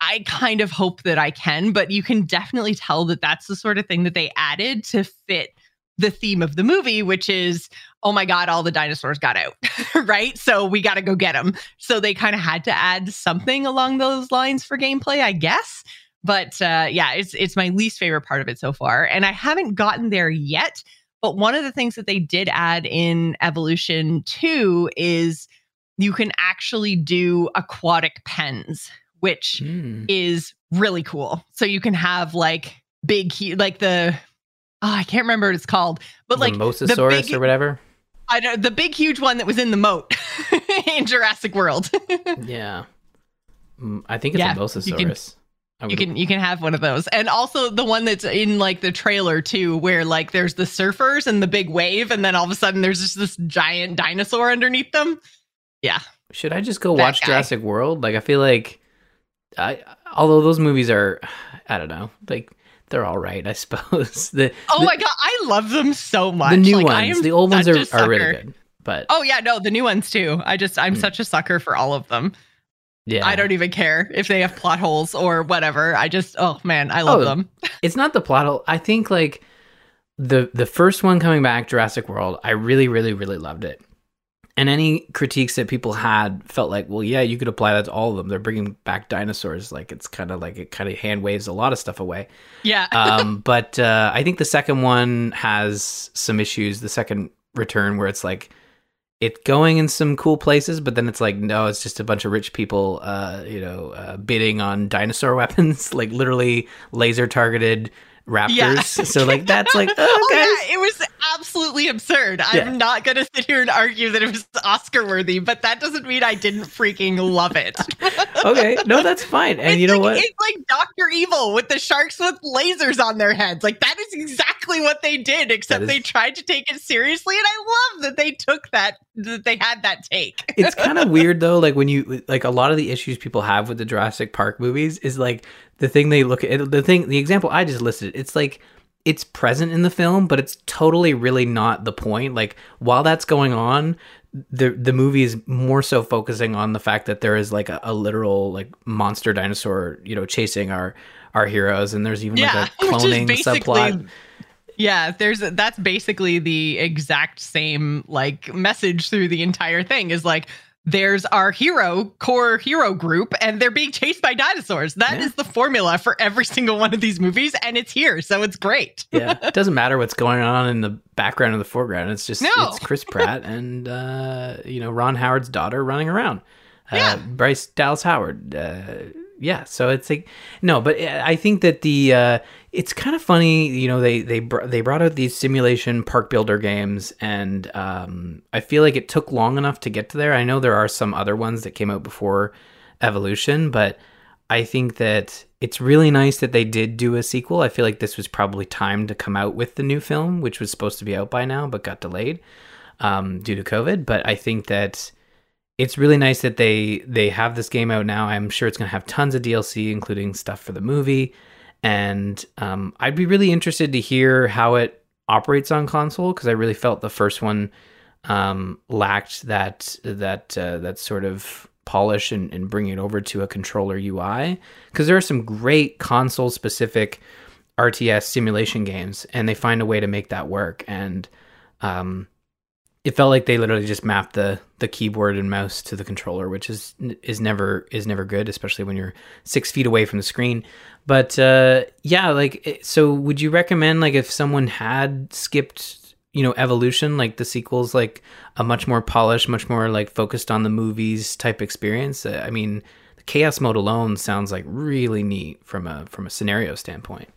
i kind of hope that i can but you can definitely tell that that's the sort of thing that they added to fit the theme of the movie, which is, oh my God, all the dinosaurs got out, right? So we got to go get them. So they kind of had to add something along those lines for gameplay, I guess. But uh, yeah, it's it's my least favorite part of it so far, and I haven't gotten there yet. But one of the things that they did add in Evolution Two is you can actually do aquatic pens, which mm. is really cool. So you can have like big, like the oh, I can't remember what it's called, but like the Mosasaurus big, or whatever. I know the big, huge one that was in the moat in Jurassic World. yeah, I think it's yeah, a Mosasaurus. You can you can have one of those, and also the one that's in like the trailer too, where like there's the surfers and the big wave, and then all of a sudden there's just this giant dinosaur underneath them. Yeah. Should I just go that watch guy. Jurassic World? Like I feel like, I although those movies are, I don't know, like they're all right, I suppose. The, oh the, my god, I love them so much. The new like, ones, the old ones are, are really good. But oh yeah, no, the new ones too. I just I'm mm. such a sucker for all of them. Yeah, I don't even care if they have plot holes or whatever. I just oh man, I love oh, them. it's not the plot hole. I think like the the first one coming back, Jurassic World. I really, really, really loved it and any critiques that people had felt like, well, yeah, you could apply that to all of them. They're bringing back dinosaurs. Like it's kind of like it kind of hand waves a lot of stuff away. Yeah. um, but uh, I think the second one has some issues. The second return where it's like it's going in some cool places, but then it's like no, it's just a bunch of rich people, uh, you know, uh, bidding on dinosaur weapons, like literally laser targeted raptors. Yeah. so like that's like oh, oh yeah, it was absolutely absurd. Yeah. I'm not gonna sit here and argue that it was Oscar worthy, but that doesn't mean I didn't freaking love it. okay, no, that's fine. And it's you know like, what? It's like Doctor Evil with the sharks with lasers on their heads. Like that is exactly what they did, except is... they tried to take it seriously, and I love that they took that that they had that take. it's kind of weird though, like when you like a lot of the issues people have with the Jurassic Park movies is like the thing they look at the thing the example I just listed. It's like it's present in the film, but it's totally really not the point. Like while that's going on, the the movie is more so focusing on the fact that there is like a, a literal like monster dinosaur, you know, chasing our our heroes, and there's even yeah, like a cloning subplot. Yeah, there's that's basically the exact same like message through the entire thing is like there's our hero core hero group and they're being chased by dinosaurs That yeah. is the formula for every single one of these movies and it's here so it's great yeah it doesn't matter what's going on in the background and the foreground it's just no. it's chris pratt and uh you know ron howard's daughter running around uh, yeah. bryce dallas howard uh yeah so it's like no but i think that the uh it's kind of funny, you know. They they br- they brought out these simulation park builder games, and um, I feel like it took long enough to get to there. I know there are some other ones that came out before Evolution, but I think that it's really nice that they did do a sequel. I feel like this was probably time to come out with the new film, which was supposed to be out by now, but got delayed um, due to COVID. But I think that it's really nice that they they have this game out now. I'm sure it's going to have tons of DLC, including stuff for the movie. And um, I'd be really interested to hear how it operates on console because I really felt the first one um, lacked that that uh, that sort of polish and, and bringing it over to a controller UI because there are some great console specific RTS simulation games and they find a way to make that work. And um, it felt like they literally just mapped the the keyboard and mouse to the controller, which is is never is never good, especially when you're six feet away from the screen. But uh, yeah, like so, would you recommend like if someone had skipped you know evolution like the sequels like a much more polished much more like focused on the movies type experience uh, i mean the chaos mode alone sounds like really neat from a from a scenario standpoint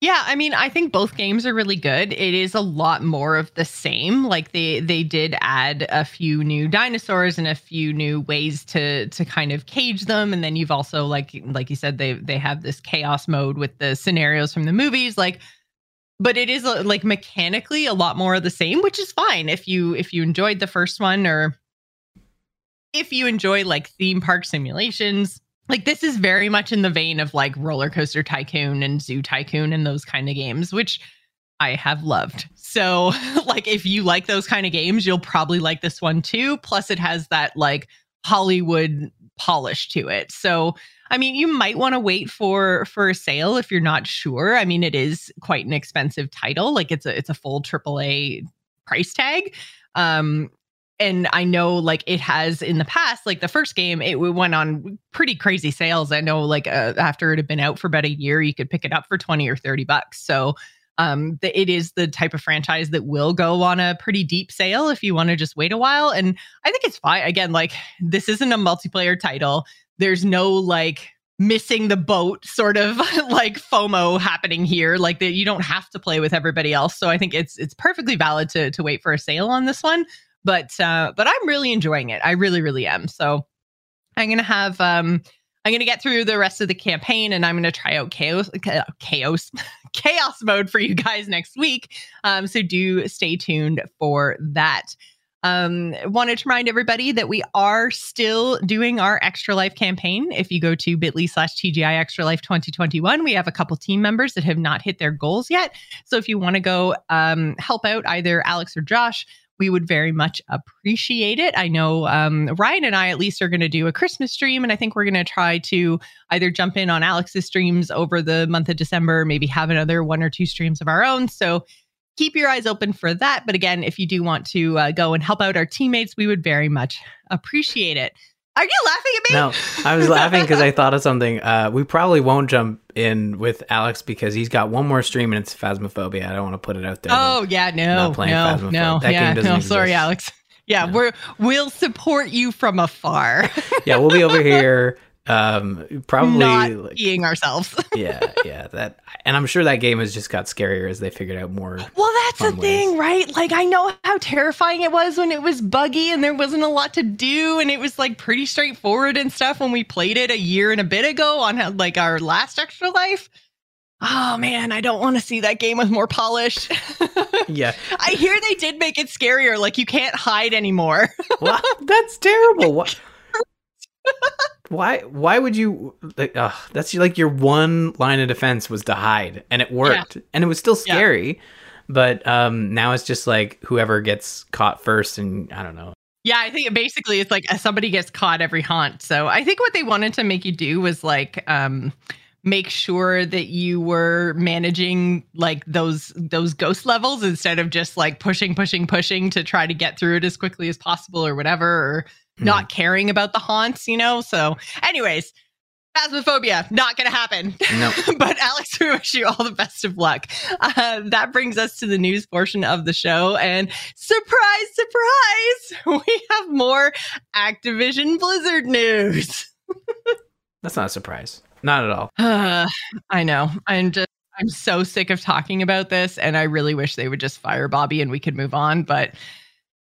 yeah, I mean, I think both games are really good. It is a lot more of the same. Like they they did add a few new dinosaurs and a few new ways to to kind of cage them and then you've also like like you said they they have this chaos mode with the scenarios from the movies like but it is uh, like mechanically a lot more of the same, which is fine if you if you enjoyed the first one or if you enjoy like theme park simulations. Like this is very much in the vein of like Roller Coaster Tycoon and Zoo Tycoon and those kind of games, which I have loved. So, like if you like those kind of games, you'll probably like this one too. Plus it has that like Hollywood polish to it. So, I mean, you might want to wait for for a sale if you're not sure. I mean, it is quite an expensive title. Like it's a it's a full AAA price tag. Um and I know like it has in the past, like the first game, it went on pretty crazy sales. I know like uh, after it had been out for about a year, you could pick it up for 20 or 30 bucks. So um, the, it is the type of franchise that will go on a pretty deep sale if you want to just wait a while. And I think it's fine. Again, like this isn't a multiplayer title there's no like missing the boat sort of like FOMO happening here. Like that you don't have to play with everybody else. So I think it's it's perfectly valid to to wait for a sale on this one. But uh but I'm really enjoying it. I really, really am. So I'm gonna have um I'm gonna get through the rest of the campaign and I'm gonna try out chaos chaos chaos mode for you guys next week. Um so do stay tuned for that. Um, wanted to remind everybody that we are still doing our Extra Life campaign. If you go to bit.ly slash TGI Extra Life 2021, we have a couple team members that have not hit their goals yet. So if you want to go um, help out either Alex or Josh, we would very much appreciate it. I know um, Ryan and I at least are going to do a Christmas stream, and I think we're going to try to either jump in on Alex's streams over the month of December, maybe have another one or two streams of our own. So keep your eyes open for that. But again, if you do want to uh, go and help out our teammates, we would very much appreciate it. Are you laughing at me? No, I was laughing because I thought of something. Uh, we probably won't jump in with Alex because he's got one more stream and it's Phasmophobia. I don't want to put it out there. Oh yeah, no, no, no, that yeah, no. Exist. Sorry, Alex. Yeah, no. we're we'll support you from afar. yeah, we'll be over here um probably not like, being ourselves. yeah yeah that and i'm sure that game has just got scarier as they figured out more well that's the thing right? Like i know how terrifying it was when it was buggy and there wasn't a lot to do and it was like pretty straightforward and stuff when we played it a year and a bit ago on like our last extra life. Oh man i don't want to see that game with more polish. Yeah. I hear they did make it scarier like you can't hide anymore. Well, that's terrible. What why why would you like uh, that's like your one line of defense was to hide and it worked yeah. and it was still scary yeah. but um now it's just like whoever gets caught first and i don't know yeah i think basically it's like uh, somebody gets caught every haunt so i think what they wanted to make you do was like um make sure that you were managing like those those ghost levels instead of just like pushing pushing pushing to try to get through it as quickly as possible or whatever or mm. not caring about the haunts, you know? So, anyways, Phasmophobia, not going to happen. No. but Alex, we wish you all the best of luck. Uh, that brings us to the news portion of the show. And surprise, surprise, we have more Activision Blizzard news. That's not a surprise. Not at all. Uh, I know. I'm just, I'm so sick of talking about this. And I really wish they would just fire Bobby and we could move on. But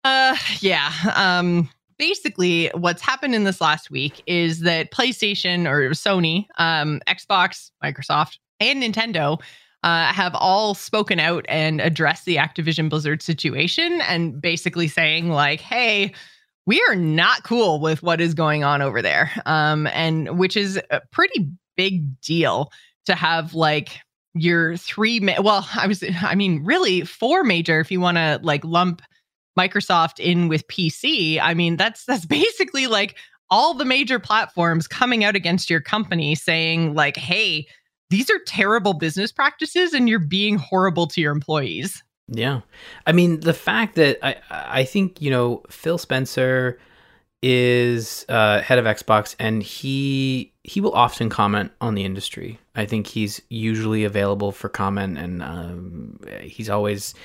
uh, yeah. Um, basically what's happened in this last week is that PlayStation or Sony, um, Xbox, Microsoft, and Nintendo uh, have all spoken out and addressed the Activision Blizzard situation and basically saying, like, hey, we are not cool with what is going on over there. Um, and which is a pretty big deal to have like your three, ma- well, I was, I mean, really four major if you want to like lump Microsoft in with PC, I mean, that's that's basically like all the major platforms coming out against your company saying like, "Hey, these are terrible business practices and you're being horrible to your employees." Yeah. I mean, the fact that I I think, you know, Phil Spencer is uh, head of Xbox and he he will often comment on the industry. I think he's usually available for comment and um, he's always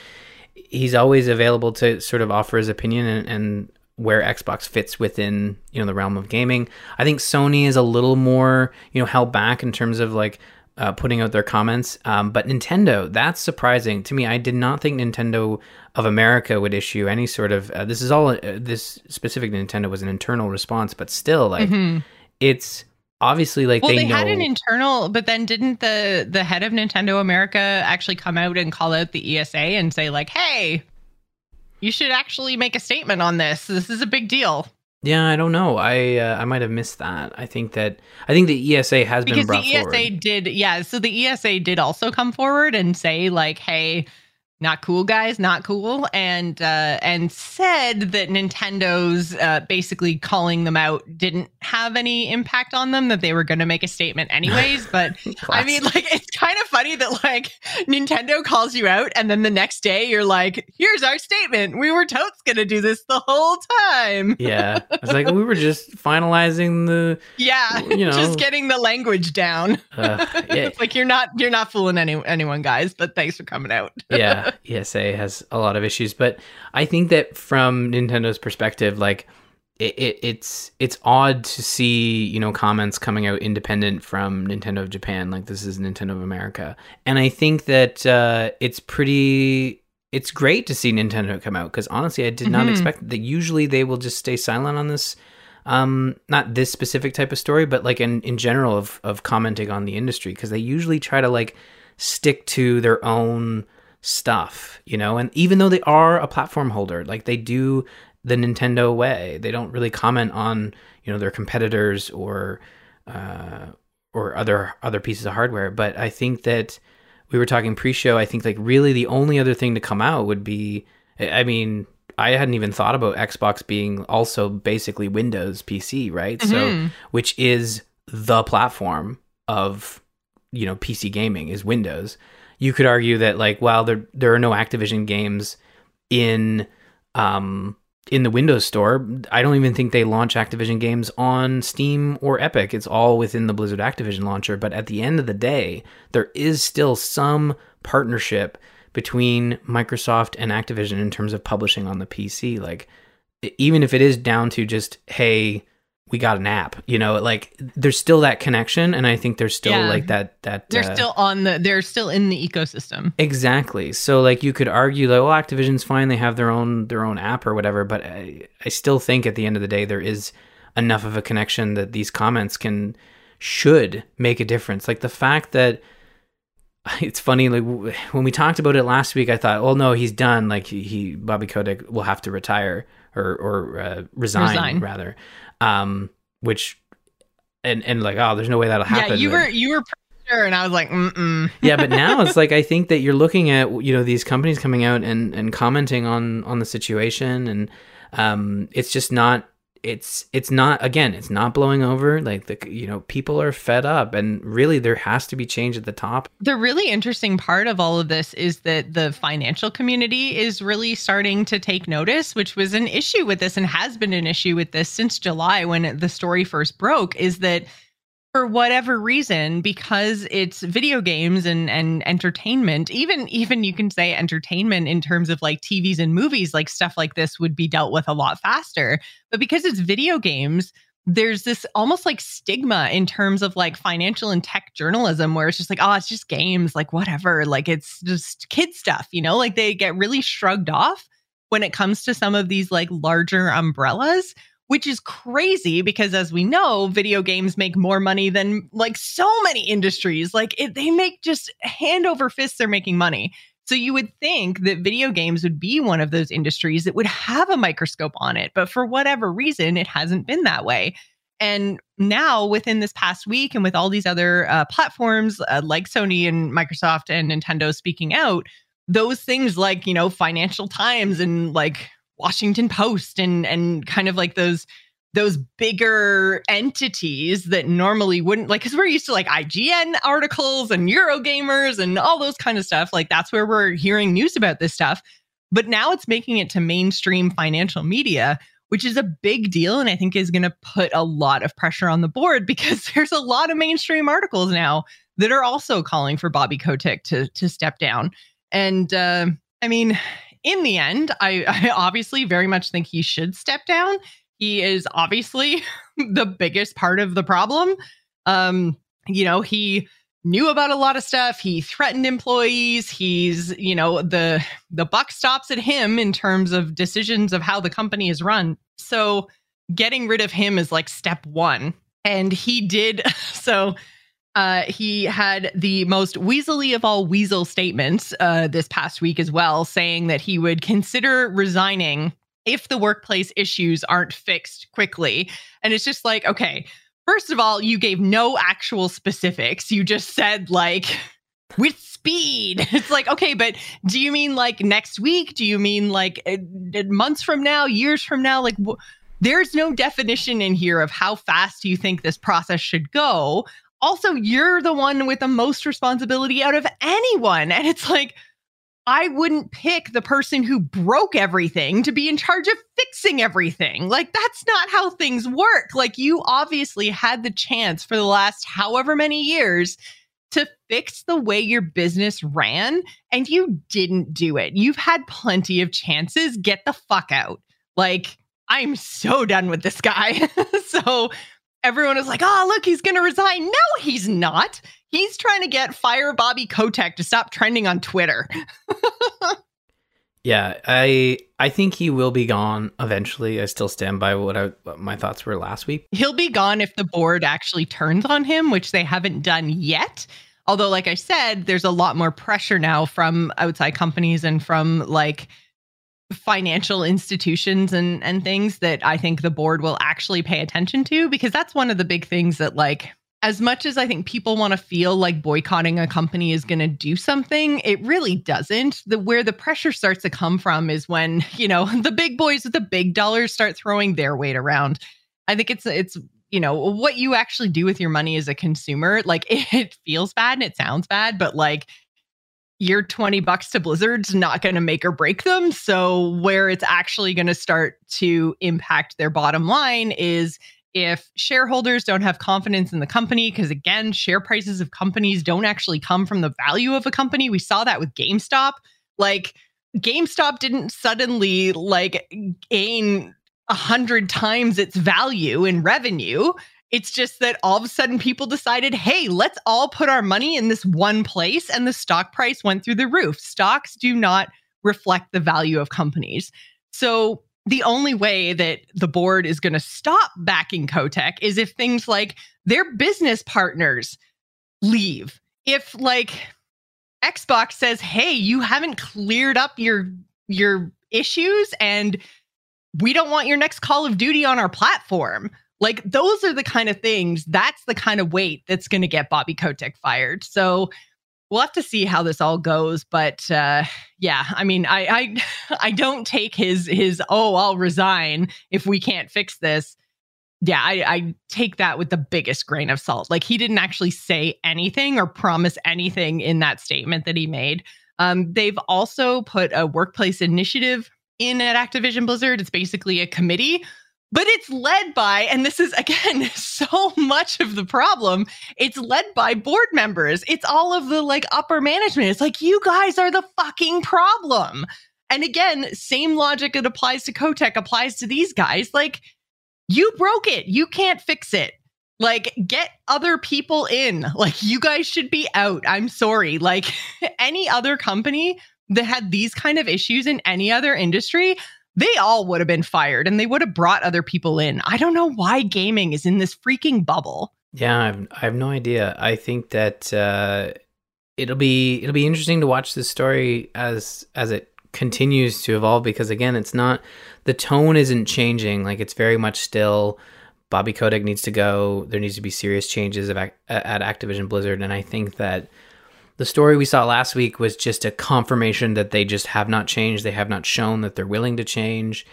he's always available to sort of offer his opinion and, and where Xbox fits within you know the realm of gaming. I think Sony is a little more you know held back in terms of like uh, putting out their comments. Um, but Nintendo, that's surprising to me. I did not think Nintendo of America would issue any sort of. Uh, this is all. Uh, this specific Nintendo was an internal response, but still, like mm-hmm. it's obviously like well, they, they had an internal, but then didn't the the head of Nintendo America actually come out and call out the ESA and say like, hey. You should actually make a statement on this. This is a big deal. Yeah, I don't know. I uh, I might have missed that. I think that I think the ESA has because been brought the ESA forward. did. Yeah, so the ESA did also come forward and say like, "Hey, not cool guys not cool and uh, and said that nintendo's uh, basically calling them out didn't have any impact on them that they were going to make a statement anyways but i mean like it's kind of funny that like nintendo calls you out and then the next day you're like here's our statement. We were totes going to do this the whole time. Yeah. It's like we were just finalizing the yeah. you know. Just getting the language down. Uh, yeah. it's like you're not you're not fooling any, anyone guys but thanks for coming out. Yeah ESA has a lot of issues, but I think that from Nintendo's perspective, like it, it, it's it's odd to see you know comments coming out independent from Nintendo of Japan, like this is Nintendo of America, and I think that uh, it's pretty. It's great to see Nintendo come out because honestly, I did not mm-hmm. expect that. Usually, they will just stay silent on this um not this specific type of story but like in in general of of commenting on the industry because they usually try to like stick to their own stuff, you know? And even though they are a platform holder, like they do the Nintendo way, they don't really comment on, you know, their competitors or uh or other other pieces of hardware, but I think that we were talking pre-show, I think like really the only other thing to come out would be I mean, I hadn't even thought about Xbox being also basically Windows PC, right? Mm-hmm. So which is the platform of you know PC gaming is Windows you could argue that like while there there are no Activision games in um in the Windows Store, I don't even think they launch Activision games on Steam or Epic. It's all within the Blizzard Activision launcher. But at the end of the day, there is still some partnership between Microsoft and Activision in terms of publishing on the PC. Like, even if it is down to just, hey, we got an app you know like there's still that connection and i think there's still yeah. like that that they're uh, still on the they're still in the ecosystem. Exactly. So like you could argue that well activision's fine they have their own their own app or whatever but i i still think at the end of the day there is enough of a connection that these comments can should make a difference. Like the fact that it's funny like when we talked about it last week i thought well no he's done. Like he, he bobby kotick will have to retire or or uh, resign, resign. rather um, which and and like oh, there's no way that'll happen. Yeah, you were you were sure, and I was like, mm yeah, but now it's like I think that you're looking at you know these companies coming out and and commenting on on the situation, and um, it's just not it's it's not again it's not blowing over like the you know people are fed up and really there has to be change at the top. The really interesting part of all of this is that the financial community is really starting to take notice which was an issue with this and has been an issue with this since july when the story first broke is that for whatever reason because it's video games and and entertainment even even you can say entertainment in terms of like TVs and movies like stuff like this would be dealt with a lot faster. But because it's video games there's this almost like stigma in terms of like financial and tech journalism where it's just like oh it's just games like whatever like it's just kid stuff you know? Like they get really shrugged off when it comes to some of these like larger umbrellas which is crazy because as we know video games make more money than like so many industries. Like it, they make just hand over fist they're making money. So you would think that video games would be one of those industries that would have a microscope on it but for whatever reason it hasn't been that way. And now within this past week and with all these other uh, platforms uh, like sony and microsoft and nintendo speaking out those things like you know financial times and like Washington Post and and kind of like those those bigger entities that normally wouldn't like because we're used to like IGN articles and Eurogamers and all those kind of stuff. Like that's where we're hearing news about this stuff. But now it's making it to mainstream financial media, which is a big deal. And I think is going to put a lot of pressure on the board because there's a lot of mainstream articles now that are also calling for Bobby Kotick to to step down. And uh, I mean, in the end, I, I obviously very much think he should step down. He is obviously the biggest part of the problem. Um, you know, he knew about a lot of stuff. He threatened employees. He's, you know, the the buck stops at him in terms of decisions of how the company is run. So getting rid of him is like step 1. And he did so uh, he had the most weaselly of all weasel statements uh, this past week as well, saying that he would consider resigning if the workplace issues aren't fixed quickly. And it's just like, okay, first of all, you gave no actual specifics. You just said, like, with speed. It's like, okay, but do you mean like next week? Do you mean like uh, months from now, years from now? Like, wh- there's no definition in here of how fast you think this process should go. Also, you're the one with the most responsibility out of anyone. And it's like, I wouldn't pick the person who broke everything to be in charge of fixing everything. Like, that's not how things work. Like, you obviously had the chance for the last however many years to fix the way your business ran, and you didn't do it. You've had plenty of chances. Get the fuck out. Like, I'm so done with this guy. so, everyone is like, oh, look, he's going to resign. No, he's not. He's trying to get Fire Bobby Kotick to stop trending on Twitter. yeah, I I think he will be gone eventually. I still stand by what, I, what my thoughts were last week. He'll be gone if the board actually turns on him, which they haven't done yet. Although, like I said, there's a lot more pressure now from outside companies and from like financial institutions and and things that I think the board will actually pay attention to because that's one of the big things that like as much as I think people want to feel like boycotting a company is going to do something, it really doesn't. The where the pressure starts to come from is when, you know, the big boys with the big dollars start throwing their weight around. I think it's it's you know, what you actually do with your money as a consumer, like it feels bad and it sounds bad, but like your 20 bucks to Blizzard's not going to make or break them. So, where it's actually going to start to impact their bottom line is if shareholders don't have confidence in the company, because again, share prices of companies don't actually come from the value of a company. We saw that with GameStop. Like, GameStop didn't suddenly like gain a hundred times its value in revenue. It's just that all of a sudden people decided, hey, let's all put our money in this one place. And the stock price went through the roof. Stocks do not reflect the value of companies. So the only way that the board is going to stop backing Kotick is if things like their business partners leave. If like Xbox says, "Hey, you haven't cleared up your your issues and we don't want your next Call of Duty on our platform." Like those are the kind of things, that's the kind of weight that's going to get Bobby Kotick fired. So we'll have to see how this all goes. But uh, yeah, I mean, I, I I don't take his his oh I'll resign if we can't fix this. Yeah, I, I take that with the biggest grain of salt. Like he didn't actually say anything or promise anything in that statement that he made. Um, they've also put a workplace initiative in at Activision Blizzard. It's basically a committee but it's led by, and this is again so much of the problem, it's led by board members. It's all of the like upper management. It's like, you guys are the fucking problem. And again, same logic that applies to Kotick applies to these guys. Like, you broke it. You can't fix it. Like, get other people in. Like, you guys should be out. I'm sorry. Like, any other company that had these kind of issues in any other industry, they all would have been fired and they would have brought other people in. I don't know why gaming is in this freaking bubble. Yeah, I've, I have no idea. I think that uh, it'll be it'll be interesting to watch this story as as it continues to evolve because again, it's not the tone isn't changing. Like it's very much still Bobby Kotick needs to go. There needs to be serious changes at Activision Blizzard, and I think that the story we saw last week was just a confirmation that they just have not changed. They have not shown that they're willing to change.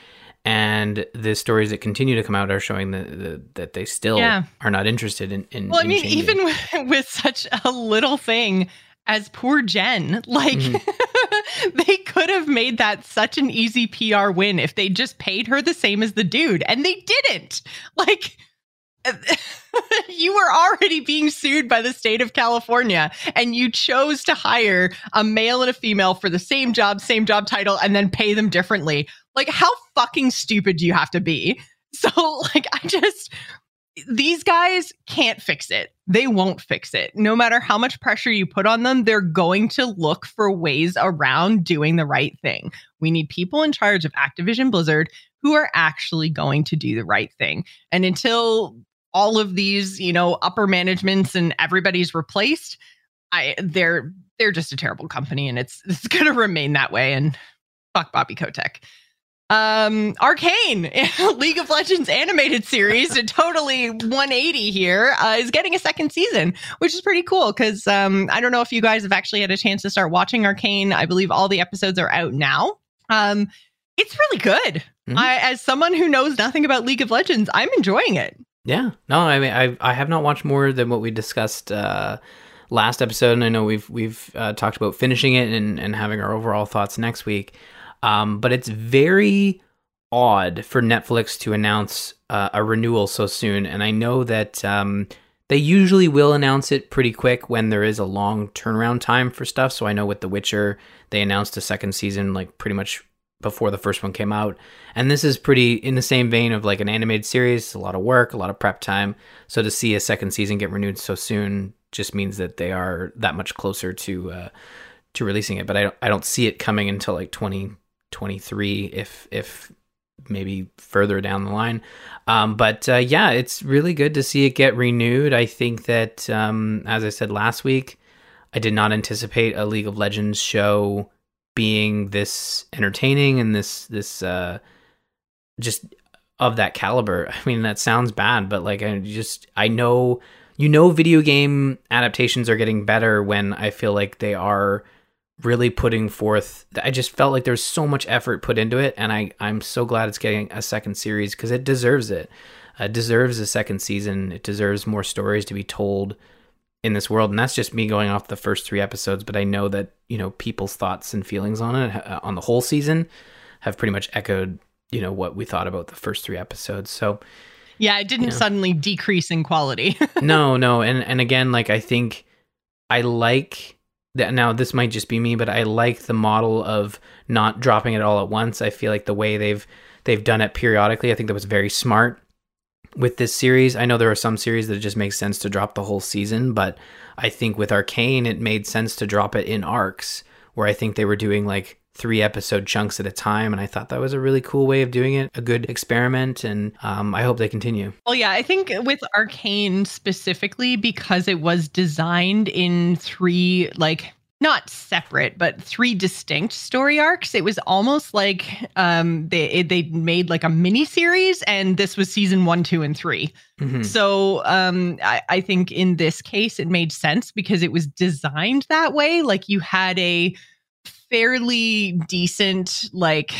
And the stories that continue to come out are showing that the, that they still yeah. are not interested in. in well, I mean, changing. even with, with, such a little thing as poor Jen, like mm-hmm. they could have made that such an easy PR win if they just paid her the same as the dude, and they didn't. Like you were already being sued by the state of California and you chose to hire a male and a female for the same job, same job title, and then pay them differently. Like, how fucking stupid do you have to be? So, like, I just, these guys can't fix it. They won't fix it. No matter how much pressure you put on them, they're going to look for ways around doing the right thing. We need people in charge of Activision Blizzard who are actually going to do the right thing. And until all of these, you know, upper managements and everybody's replaced, I they're they're just a terrible company and it's it's going to remain that way and fuck Bobby Kotick. Um, Arcane, League of Legends animated series, a totally 180 here, uh, is getting a second season, which is pretty cool because um, I don't know if you guys have actually had a chance to start watching Arcane. I believe all the episodes are out now. Um, it's really good. Mm-hmm. I, as someone who knows nothing about League of Legends, I'm enjoying it. Yeah, no, I mean, I I have not watched more than what we discussed uh, last episode, and I know we've we've uh, talked about finishing it and and having our overall thoughts next week. Um, but it's very odd for Netflix to announce uh, a renewal so soon, and I know that um, they usually will announce it pretty quick when there is a long turnaround time for stuff. So I know with The Witcher, they announced a second season like pretty much before the first one came out. And this is pretty in the same vein of like an animated series, a lot of work, a lot of prep time. So to see a second season get renewed so soon just means that they are that much closer to uh, to releasing it. But I don't I don't see it coming until like 2023 if if maybe further down the line. Um, but uh, yeah, it's really good to see it get renewed. I think that um, as I said last week, I did not anticipate a League of Legends show being this entertaining and this this uh just of that caliber. I mean, that sounds bad, but like I just I know you know video game adaptations are getting better when I feel like they are really putting forth I just felt like there's so much effort put into it and I I'm so glad it's getting a second series cuz it deserves it. It deserves a second season. It deserves more stories to be told in this world and that's just me going off the first three episodes but i know that you know people's thoughts and feelings on it uh, on the whole season have pretty much echoed you know what we thought about the first three episodes. So yeah it didn't you know. suddenly decrease in quality. No no and and again like i think i like that now this might just be me but i like the model of not dropping it all at once. I feel like the way they've they've done it periodically i think that was very smart with this series. I know there are some series that it just makes sense to drop the whole season, but I think with Arcane, it made sense to drop it in arcs, where I think they were doing like three episode chunks at a time. And I thought that was a really cool way of doing it, a good experiment. And um, I hope they continue. Well, yeah, I think with Arcane specifically, because it was designed in three like not separate, but three distinct story arcs. It was almost like um, they they made like a mini series, and this was season one, two, and 3 mm-hmm. So um, I, I think in this case, it made sense because it was designed that way. Like you had a fairly decent like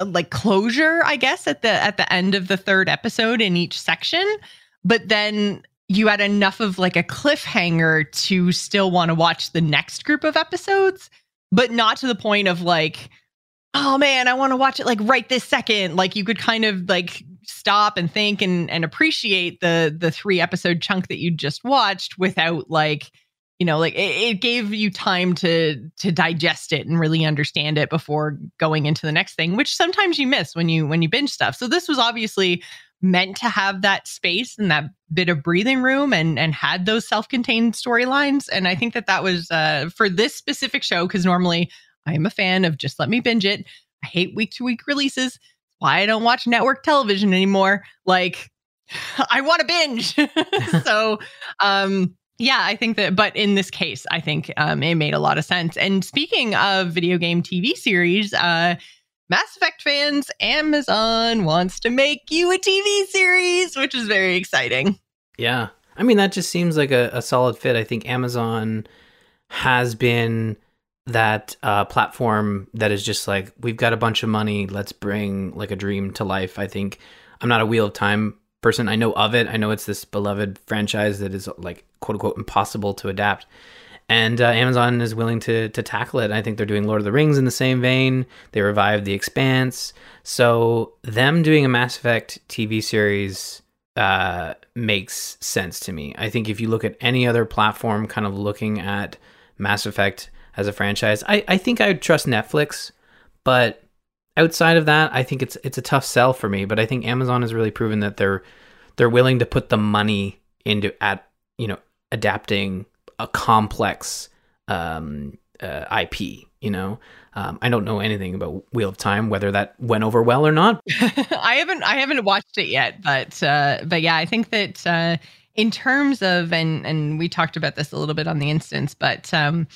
like closure, I guess, at the at the end of the third episode in each section. But then you had enough of like a cliffhanger to still want to watch the next group of episodes, but not to the point of like, oh man, I want to watch it like right this second. Like you could kind of like stop and think and and appreciate the the three episode chunk that you just watched without like you know like it, it, gave you time to to digest it and really understand it before going into the next thing which sometimes you miss when you when you binge stuff so this was obviously meant to have that space and that bit of breathing room and and had those self-contained storylines. And i think that that was uh, for this specific show because normally i am a fan of just let me binge it. I hate week to week releases why i don't watch network television anymore. Like i want to binge. So um yeah i think that but in this case i think um it made a lot of sense. And speaking of video game tv series uh Mass Effect fans, Amazon wants to make you a TV series, which is very exciting. Yeah. I mean, that just seems like a, a solid fit. I think Amazon has been that uh, platform that is just like, we've got a bunch of money. Let's bring like a dream to life. I think I'm not a Wheel of Time person. I know of it. I know it's this beloved franchise that is like quote unquote impossible to adapt and uh, Amazon is willing to to tackle it. I think they're doing Lord of the Rings in the same vein. They revived The Expanse, so them doing a Mass Effect TV series uh, makes sense to me. I think if you look at any other platform, kind of looking at Mass Effect as a franchise, I, I think I would trust Netflix, but outside of that, I think it's it's a tough sell for me. But I think Amazon has really proven that they're they're willing to put the money into at you know adapting a complex um, uh, IP. You know, um, I don't know anything about Wheel of Time, whether that went over well or not. I haven't I haven't watched it yet, but uh, but yeah, I think that uh, in terms of and and we talked about this a little bit on the instance, but um,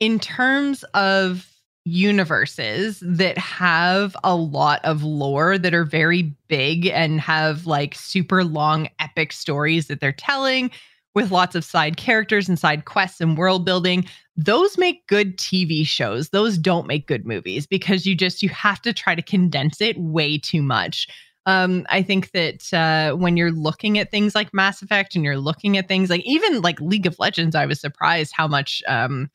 in terms of universes that have a lot of lore that are very big and have like super long epic stories that they're telling with lots of side characters and side quests and world building those make good tv shows those don't make good movies because you just you have to try to condense it way too much um, I think that uh, when you're looking at things like Mass Effect and you're looking at things like even like League of Legends, I was surprised how much um,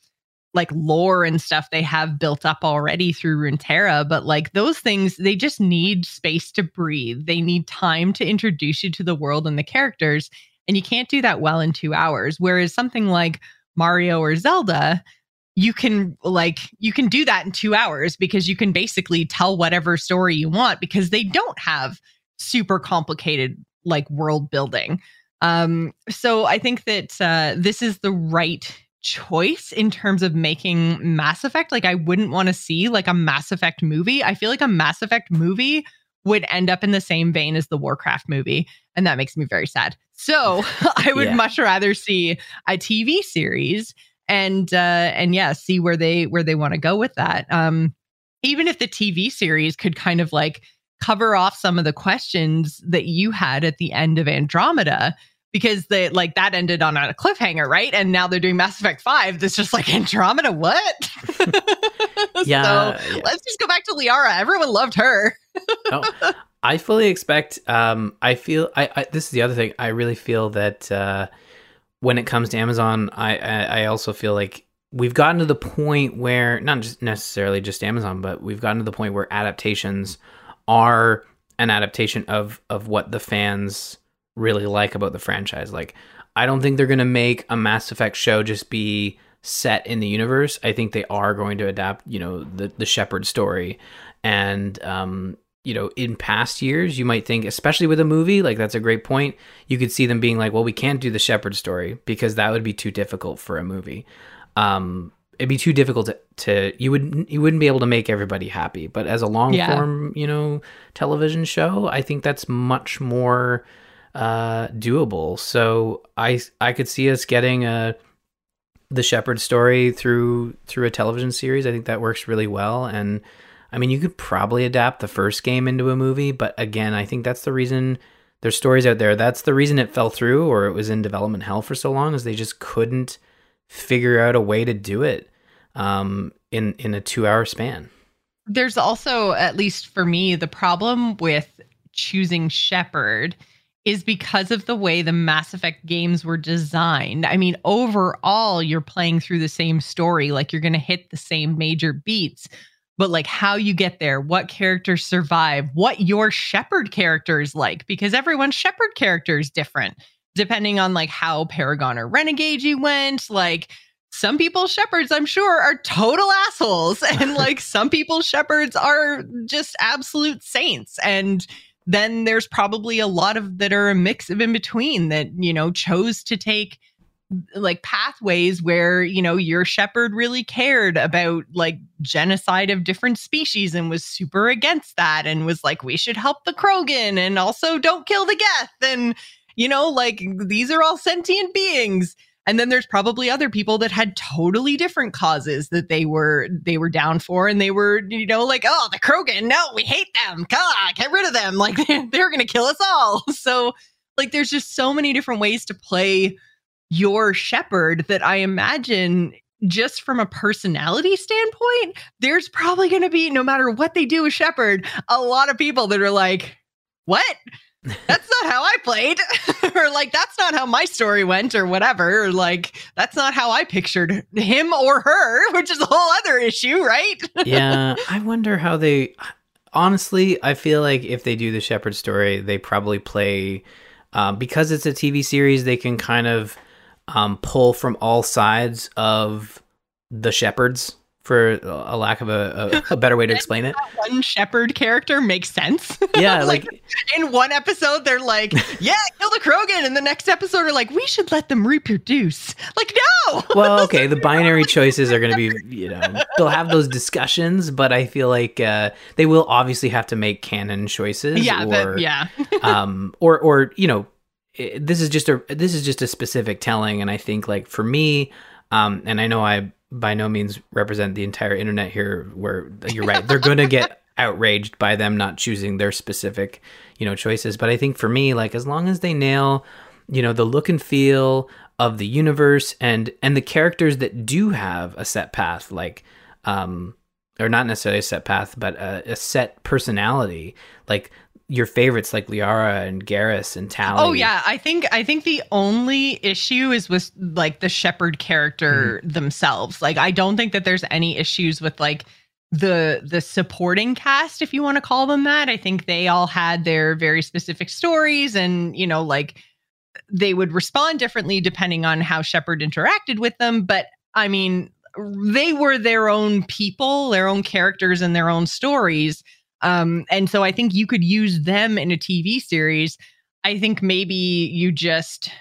like lore and stuff they have built up already through Runeterra, but like those things, they just need space to breathe. They need time to introduce you to the world and the characters. And you can't do that well in two hours. Whereas something like Mario or Zelda, you can like you can do that in two hours because you can basically tell whatever story you want because they don't have super complicated like world building. Um, so I think that uh, this is the right choice in terms of making Mass Effect. Like I wouldn't want to see like a Mass Effect movie. I feel like a Mass Effect movie would end up in the same vein as the Warcraft movie, and that makes me very sad. So I would yeah. much rather see a TV series and uh, and yeah, see where they where they want to go with that. Um, even if the TV series could kind of like cover off some of the questions that you had at the end of Andromeda because they like that ended on a cliffhanger, right? And now they're doing Mass Effect 5 that's just like Andromeda what? yeah, so yeah. let's just go back to Liara. Everyone loved her. oh, I fully expect um I feel I, I, this is the other thing. I really feel that uh when it comes to Amazon, I, I I also feel like we've gotten to the point where not just necessarily just Amazon, but we've gotten to the point where adaptations are an adaptation of of what the fans really like about the franchise. Like, I don't think they're going to make a Mass Effect show just be set in the universe. I think they are going to adapt, you know, the the Shepard story. And um, you know, in past years, you might think, especially with a movie, like that's a great point. You could see them being like, well, we can't do the Shepard story because that would be too difficult for a movie. Um, it'd be too difficult to, to you would you wouldn't be able to make everybody happy. But as a long form, you know, television show, I think that's much more uh, doable. So I I could see us getting a the Shepard story through through a television series. I think that works really well. And I mean, you could probably adapt the first game into a movie, but again, I think that's the reason there's stories out there. That's the reason it fell through or it was in development hell for so long is they just couldn't figure out a way to do it um, in in a two hour span. There's also, at least for me, the problem with choosing Shepard is because of the way the Mass Effect games were designed. I mean, overall, you're playing through the same story, like you're going to hit the same major beats, but like how you get there, what characters survive, what your Shepard character is like, because everyone's Shepard character is different depending on like how Paragon or Renegade you went. Like, some people Shepards i'm sure are total assholes and like some people Shepards are just absolute saints and then there's probably a lot of that are a mix of in between that, you know, chose to take like pathways where you know your Shepard really cared about like genocide of different species and was super against that and was like we should help the krogan and also don't kill the geth. And you know like these are all sentient beings. And then there's probably other people that had totally different causes that they were they were down for. And they were you know like oh the krogan no we hate them. God get rid of them. Like they're gonna kill us all. So like there's just so many different ways to play your Shepard that i imagine just from a personality standpoint there's probably going to be no matter what they do with Shepard a lot of people that are like what that's not how I played, or like that's not how my story went, or whatever. Or like that's not how I pictured him or her, which is a whole other issue, right? yeah, I wonder how they. Honestly, I feel like if they do the Shepard story, they probably play um, because it's a TV series, they can kind of um, pull from all sides of the Shepards for a lack of a, a, a better way to explain it. One Shepard character makes sense. Yeah, like, like, in one episode they're like, "Yeah, kill the Krogan," and the next episode are like, "We should let them reproduce." Like, no. Well, okay, the binary choices are going to be, you know, they'll have those discussions, but I feel like uh, they will obviously have to make canon choices. Yeah, or, yeah. um, or or you know, this is just a this is just a specific telling, and I think like for me, um, and I know I by no means represent the entire internet here where you're right they're to get outraged by them not choosing their specific you know choices but i think for me like as long as they nail you know the look and feel of the universe and and the characters that do have a set path like um or not necessarily a set path but a, a set personality like your favorites like Liara and Garrus and Tali. Oh yeah, I think I think the only issue is with like the Shepard character mm-hmm. themselves. Like I don't think that there's any issues with like the the supporting cast if you want to call them that. I think they all had their very specific stories and you know like they would respond differently depending on how Shepard interacted with them, but I mean they were their own people, their own characters and their own stories um, and so I think you could use them in a TV series. I think maybe you just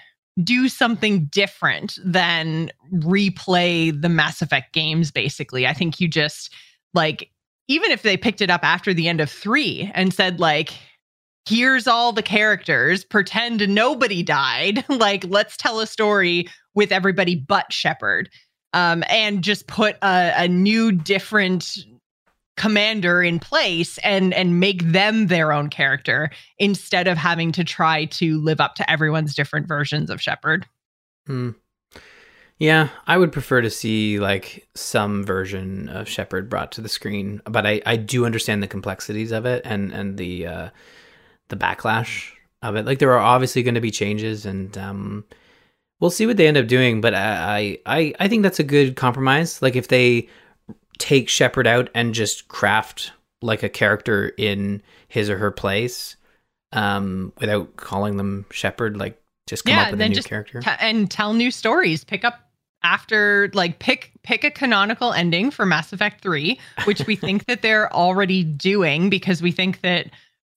do something different than replay the Mass Effect games, basically. I think you just like, even if they picked it up after the end of three and said, like, here's all the characters, pretend nobody died, like, let's tell a story with everybody but Shepard. Um, and just put a, a new, different commander in place and and make them their own character instead of having to try to live up to everyone's different versions of Shepard. Hmm. Yeah, I would prefer to see like some version of Shepard brought to the screen, but I, I do understand the complexities of it and and the uh, the backlash of it. Like there are obviously going to be changes, and um, we'll see what they end up doing. But I, I I think that's a good compromise. Like if they take Shepard out and just craft like a character in his or her place um, without calling them Shepard. Like just come yeah, up with a new character t- and tell new stories. Pick up after like pick pick a canonical ending for Mass Effect 3, which we think that they're already doing because we think that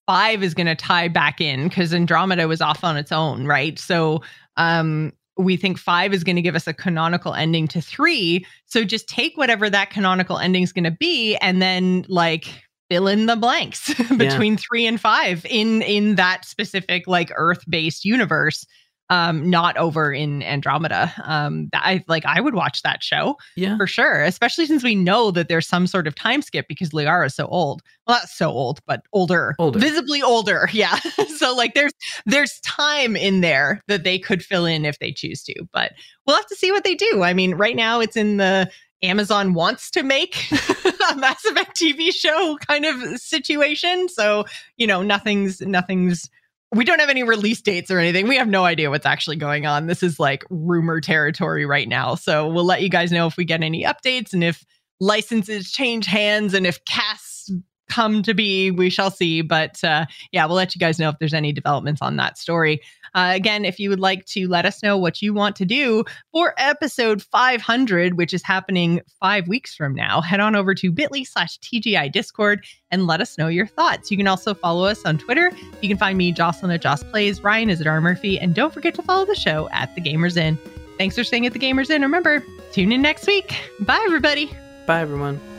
5 is going to tie back in cuz Andromeda was off on its own, right? So um we think five is going to give us a canonical ending to three. So just take whatever that canonical ending is going to be and then like fill in the blanks between yeah. three and five in in that specific like earth based universe um not over in andromeda. Um i like i would watch that show yeah. for sure especially since we know that there's some sort of time skip because liara is so old. Well not so old but older. Older. Visibly older yeah. So like there's there's time in there that they could fill in if they choose to but we'll have to see what they do. I mean right now it's in the Amazon wants to make a Mass Effect TV show kind of situation. So, you know, nothing's nothing's we don't have any release dates or anything. We have no idea what's actually going on. This is like rumor territory right now. So we'll let you guys know if we get any updates and if licenses change hands and if casts come to be, we shall see. But uh, yeah, we'll let you guys know if there's any developments on that story. Uh, again, if you would like to let us know what you want to do for episode 500, which is happening five weeks from now, head on over to bit.ly slash TGI Discord and let us know your thoughts. You can also follow us on Twitter. You can find me, Jocelyn at Joss Plays, Ryan is at R Murphy, and don't forget to follow the show at The Gamers Inn. Thanks for staying at The Gamers Inn. Remember, tune in next week. Bye, everybody. Bye, everyone.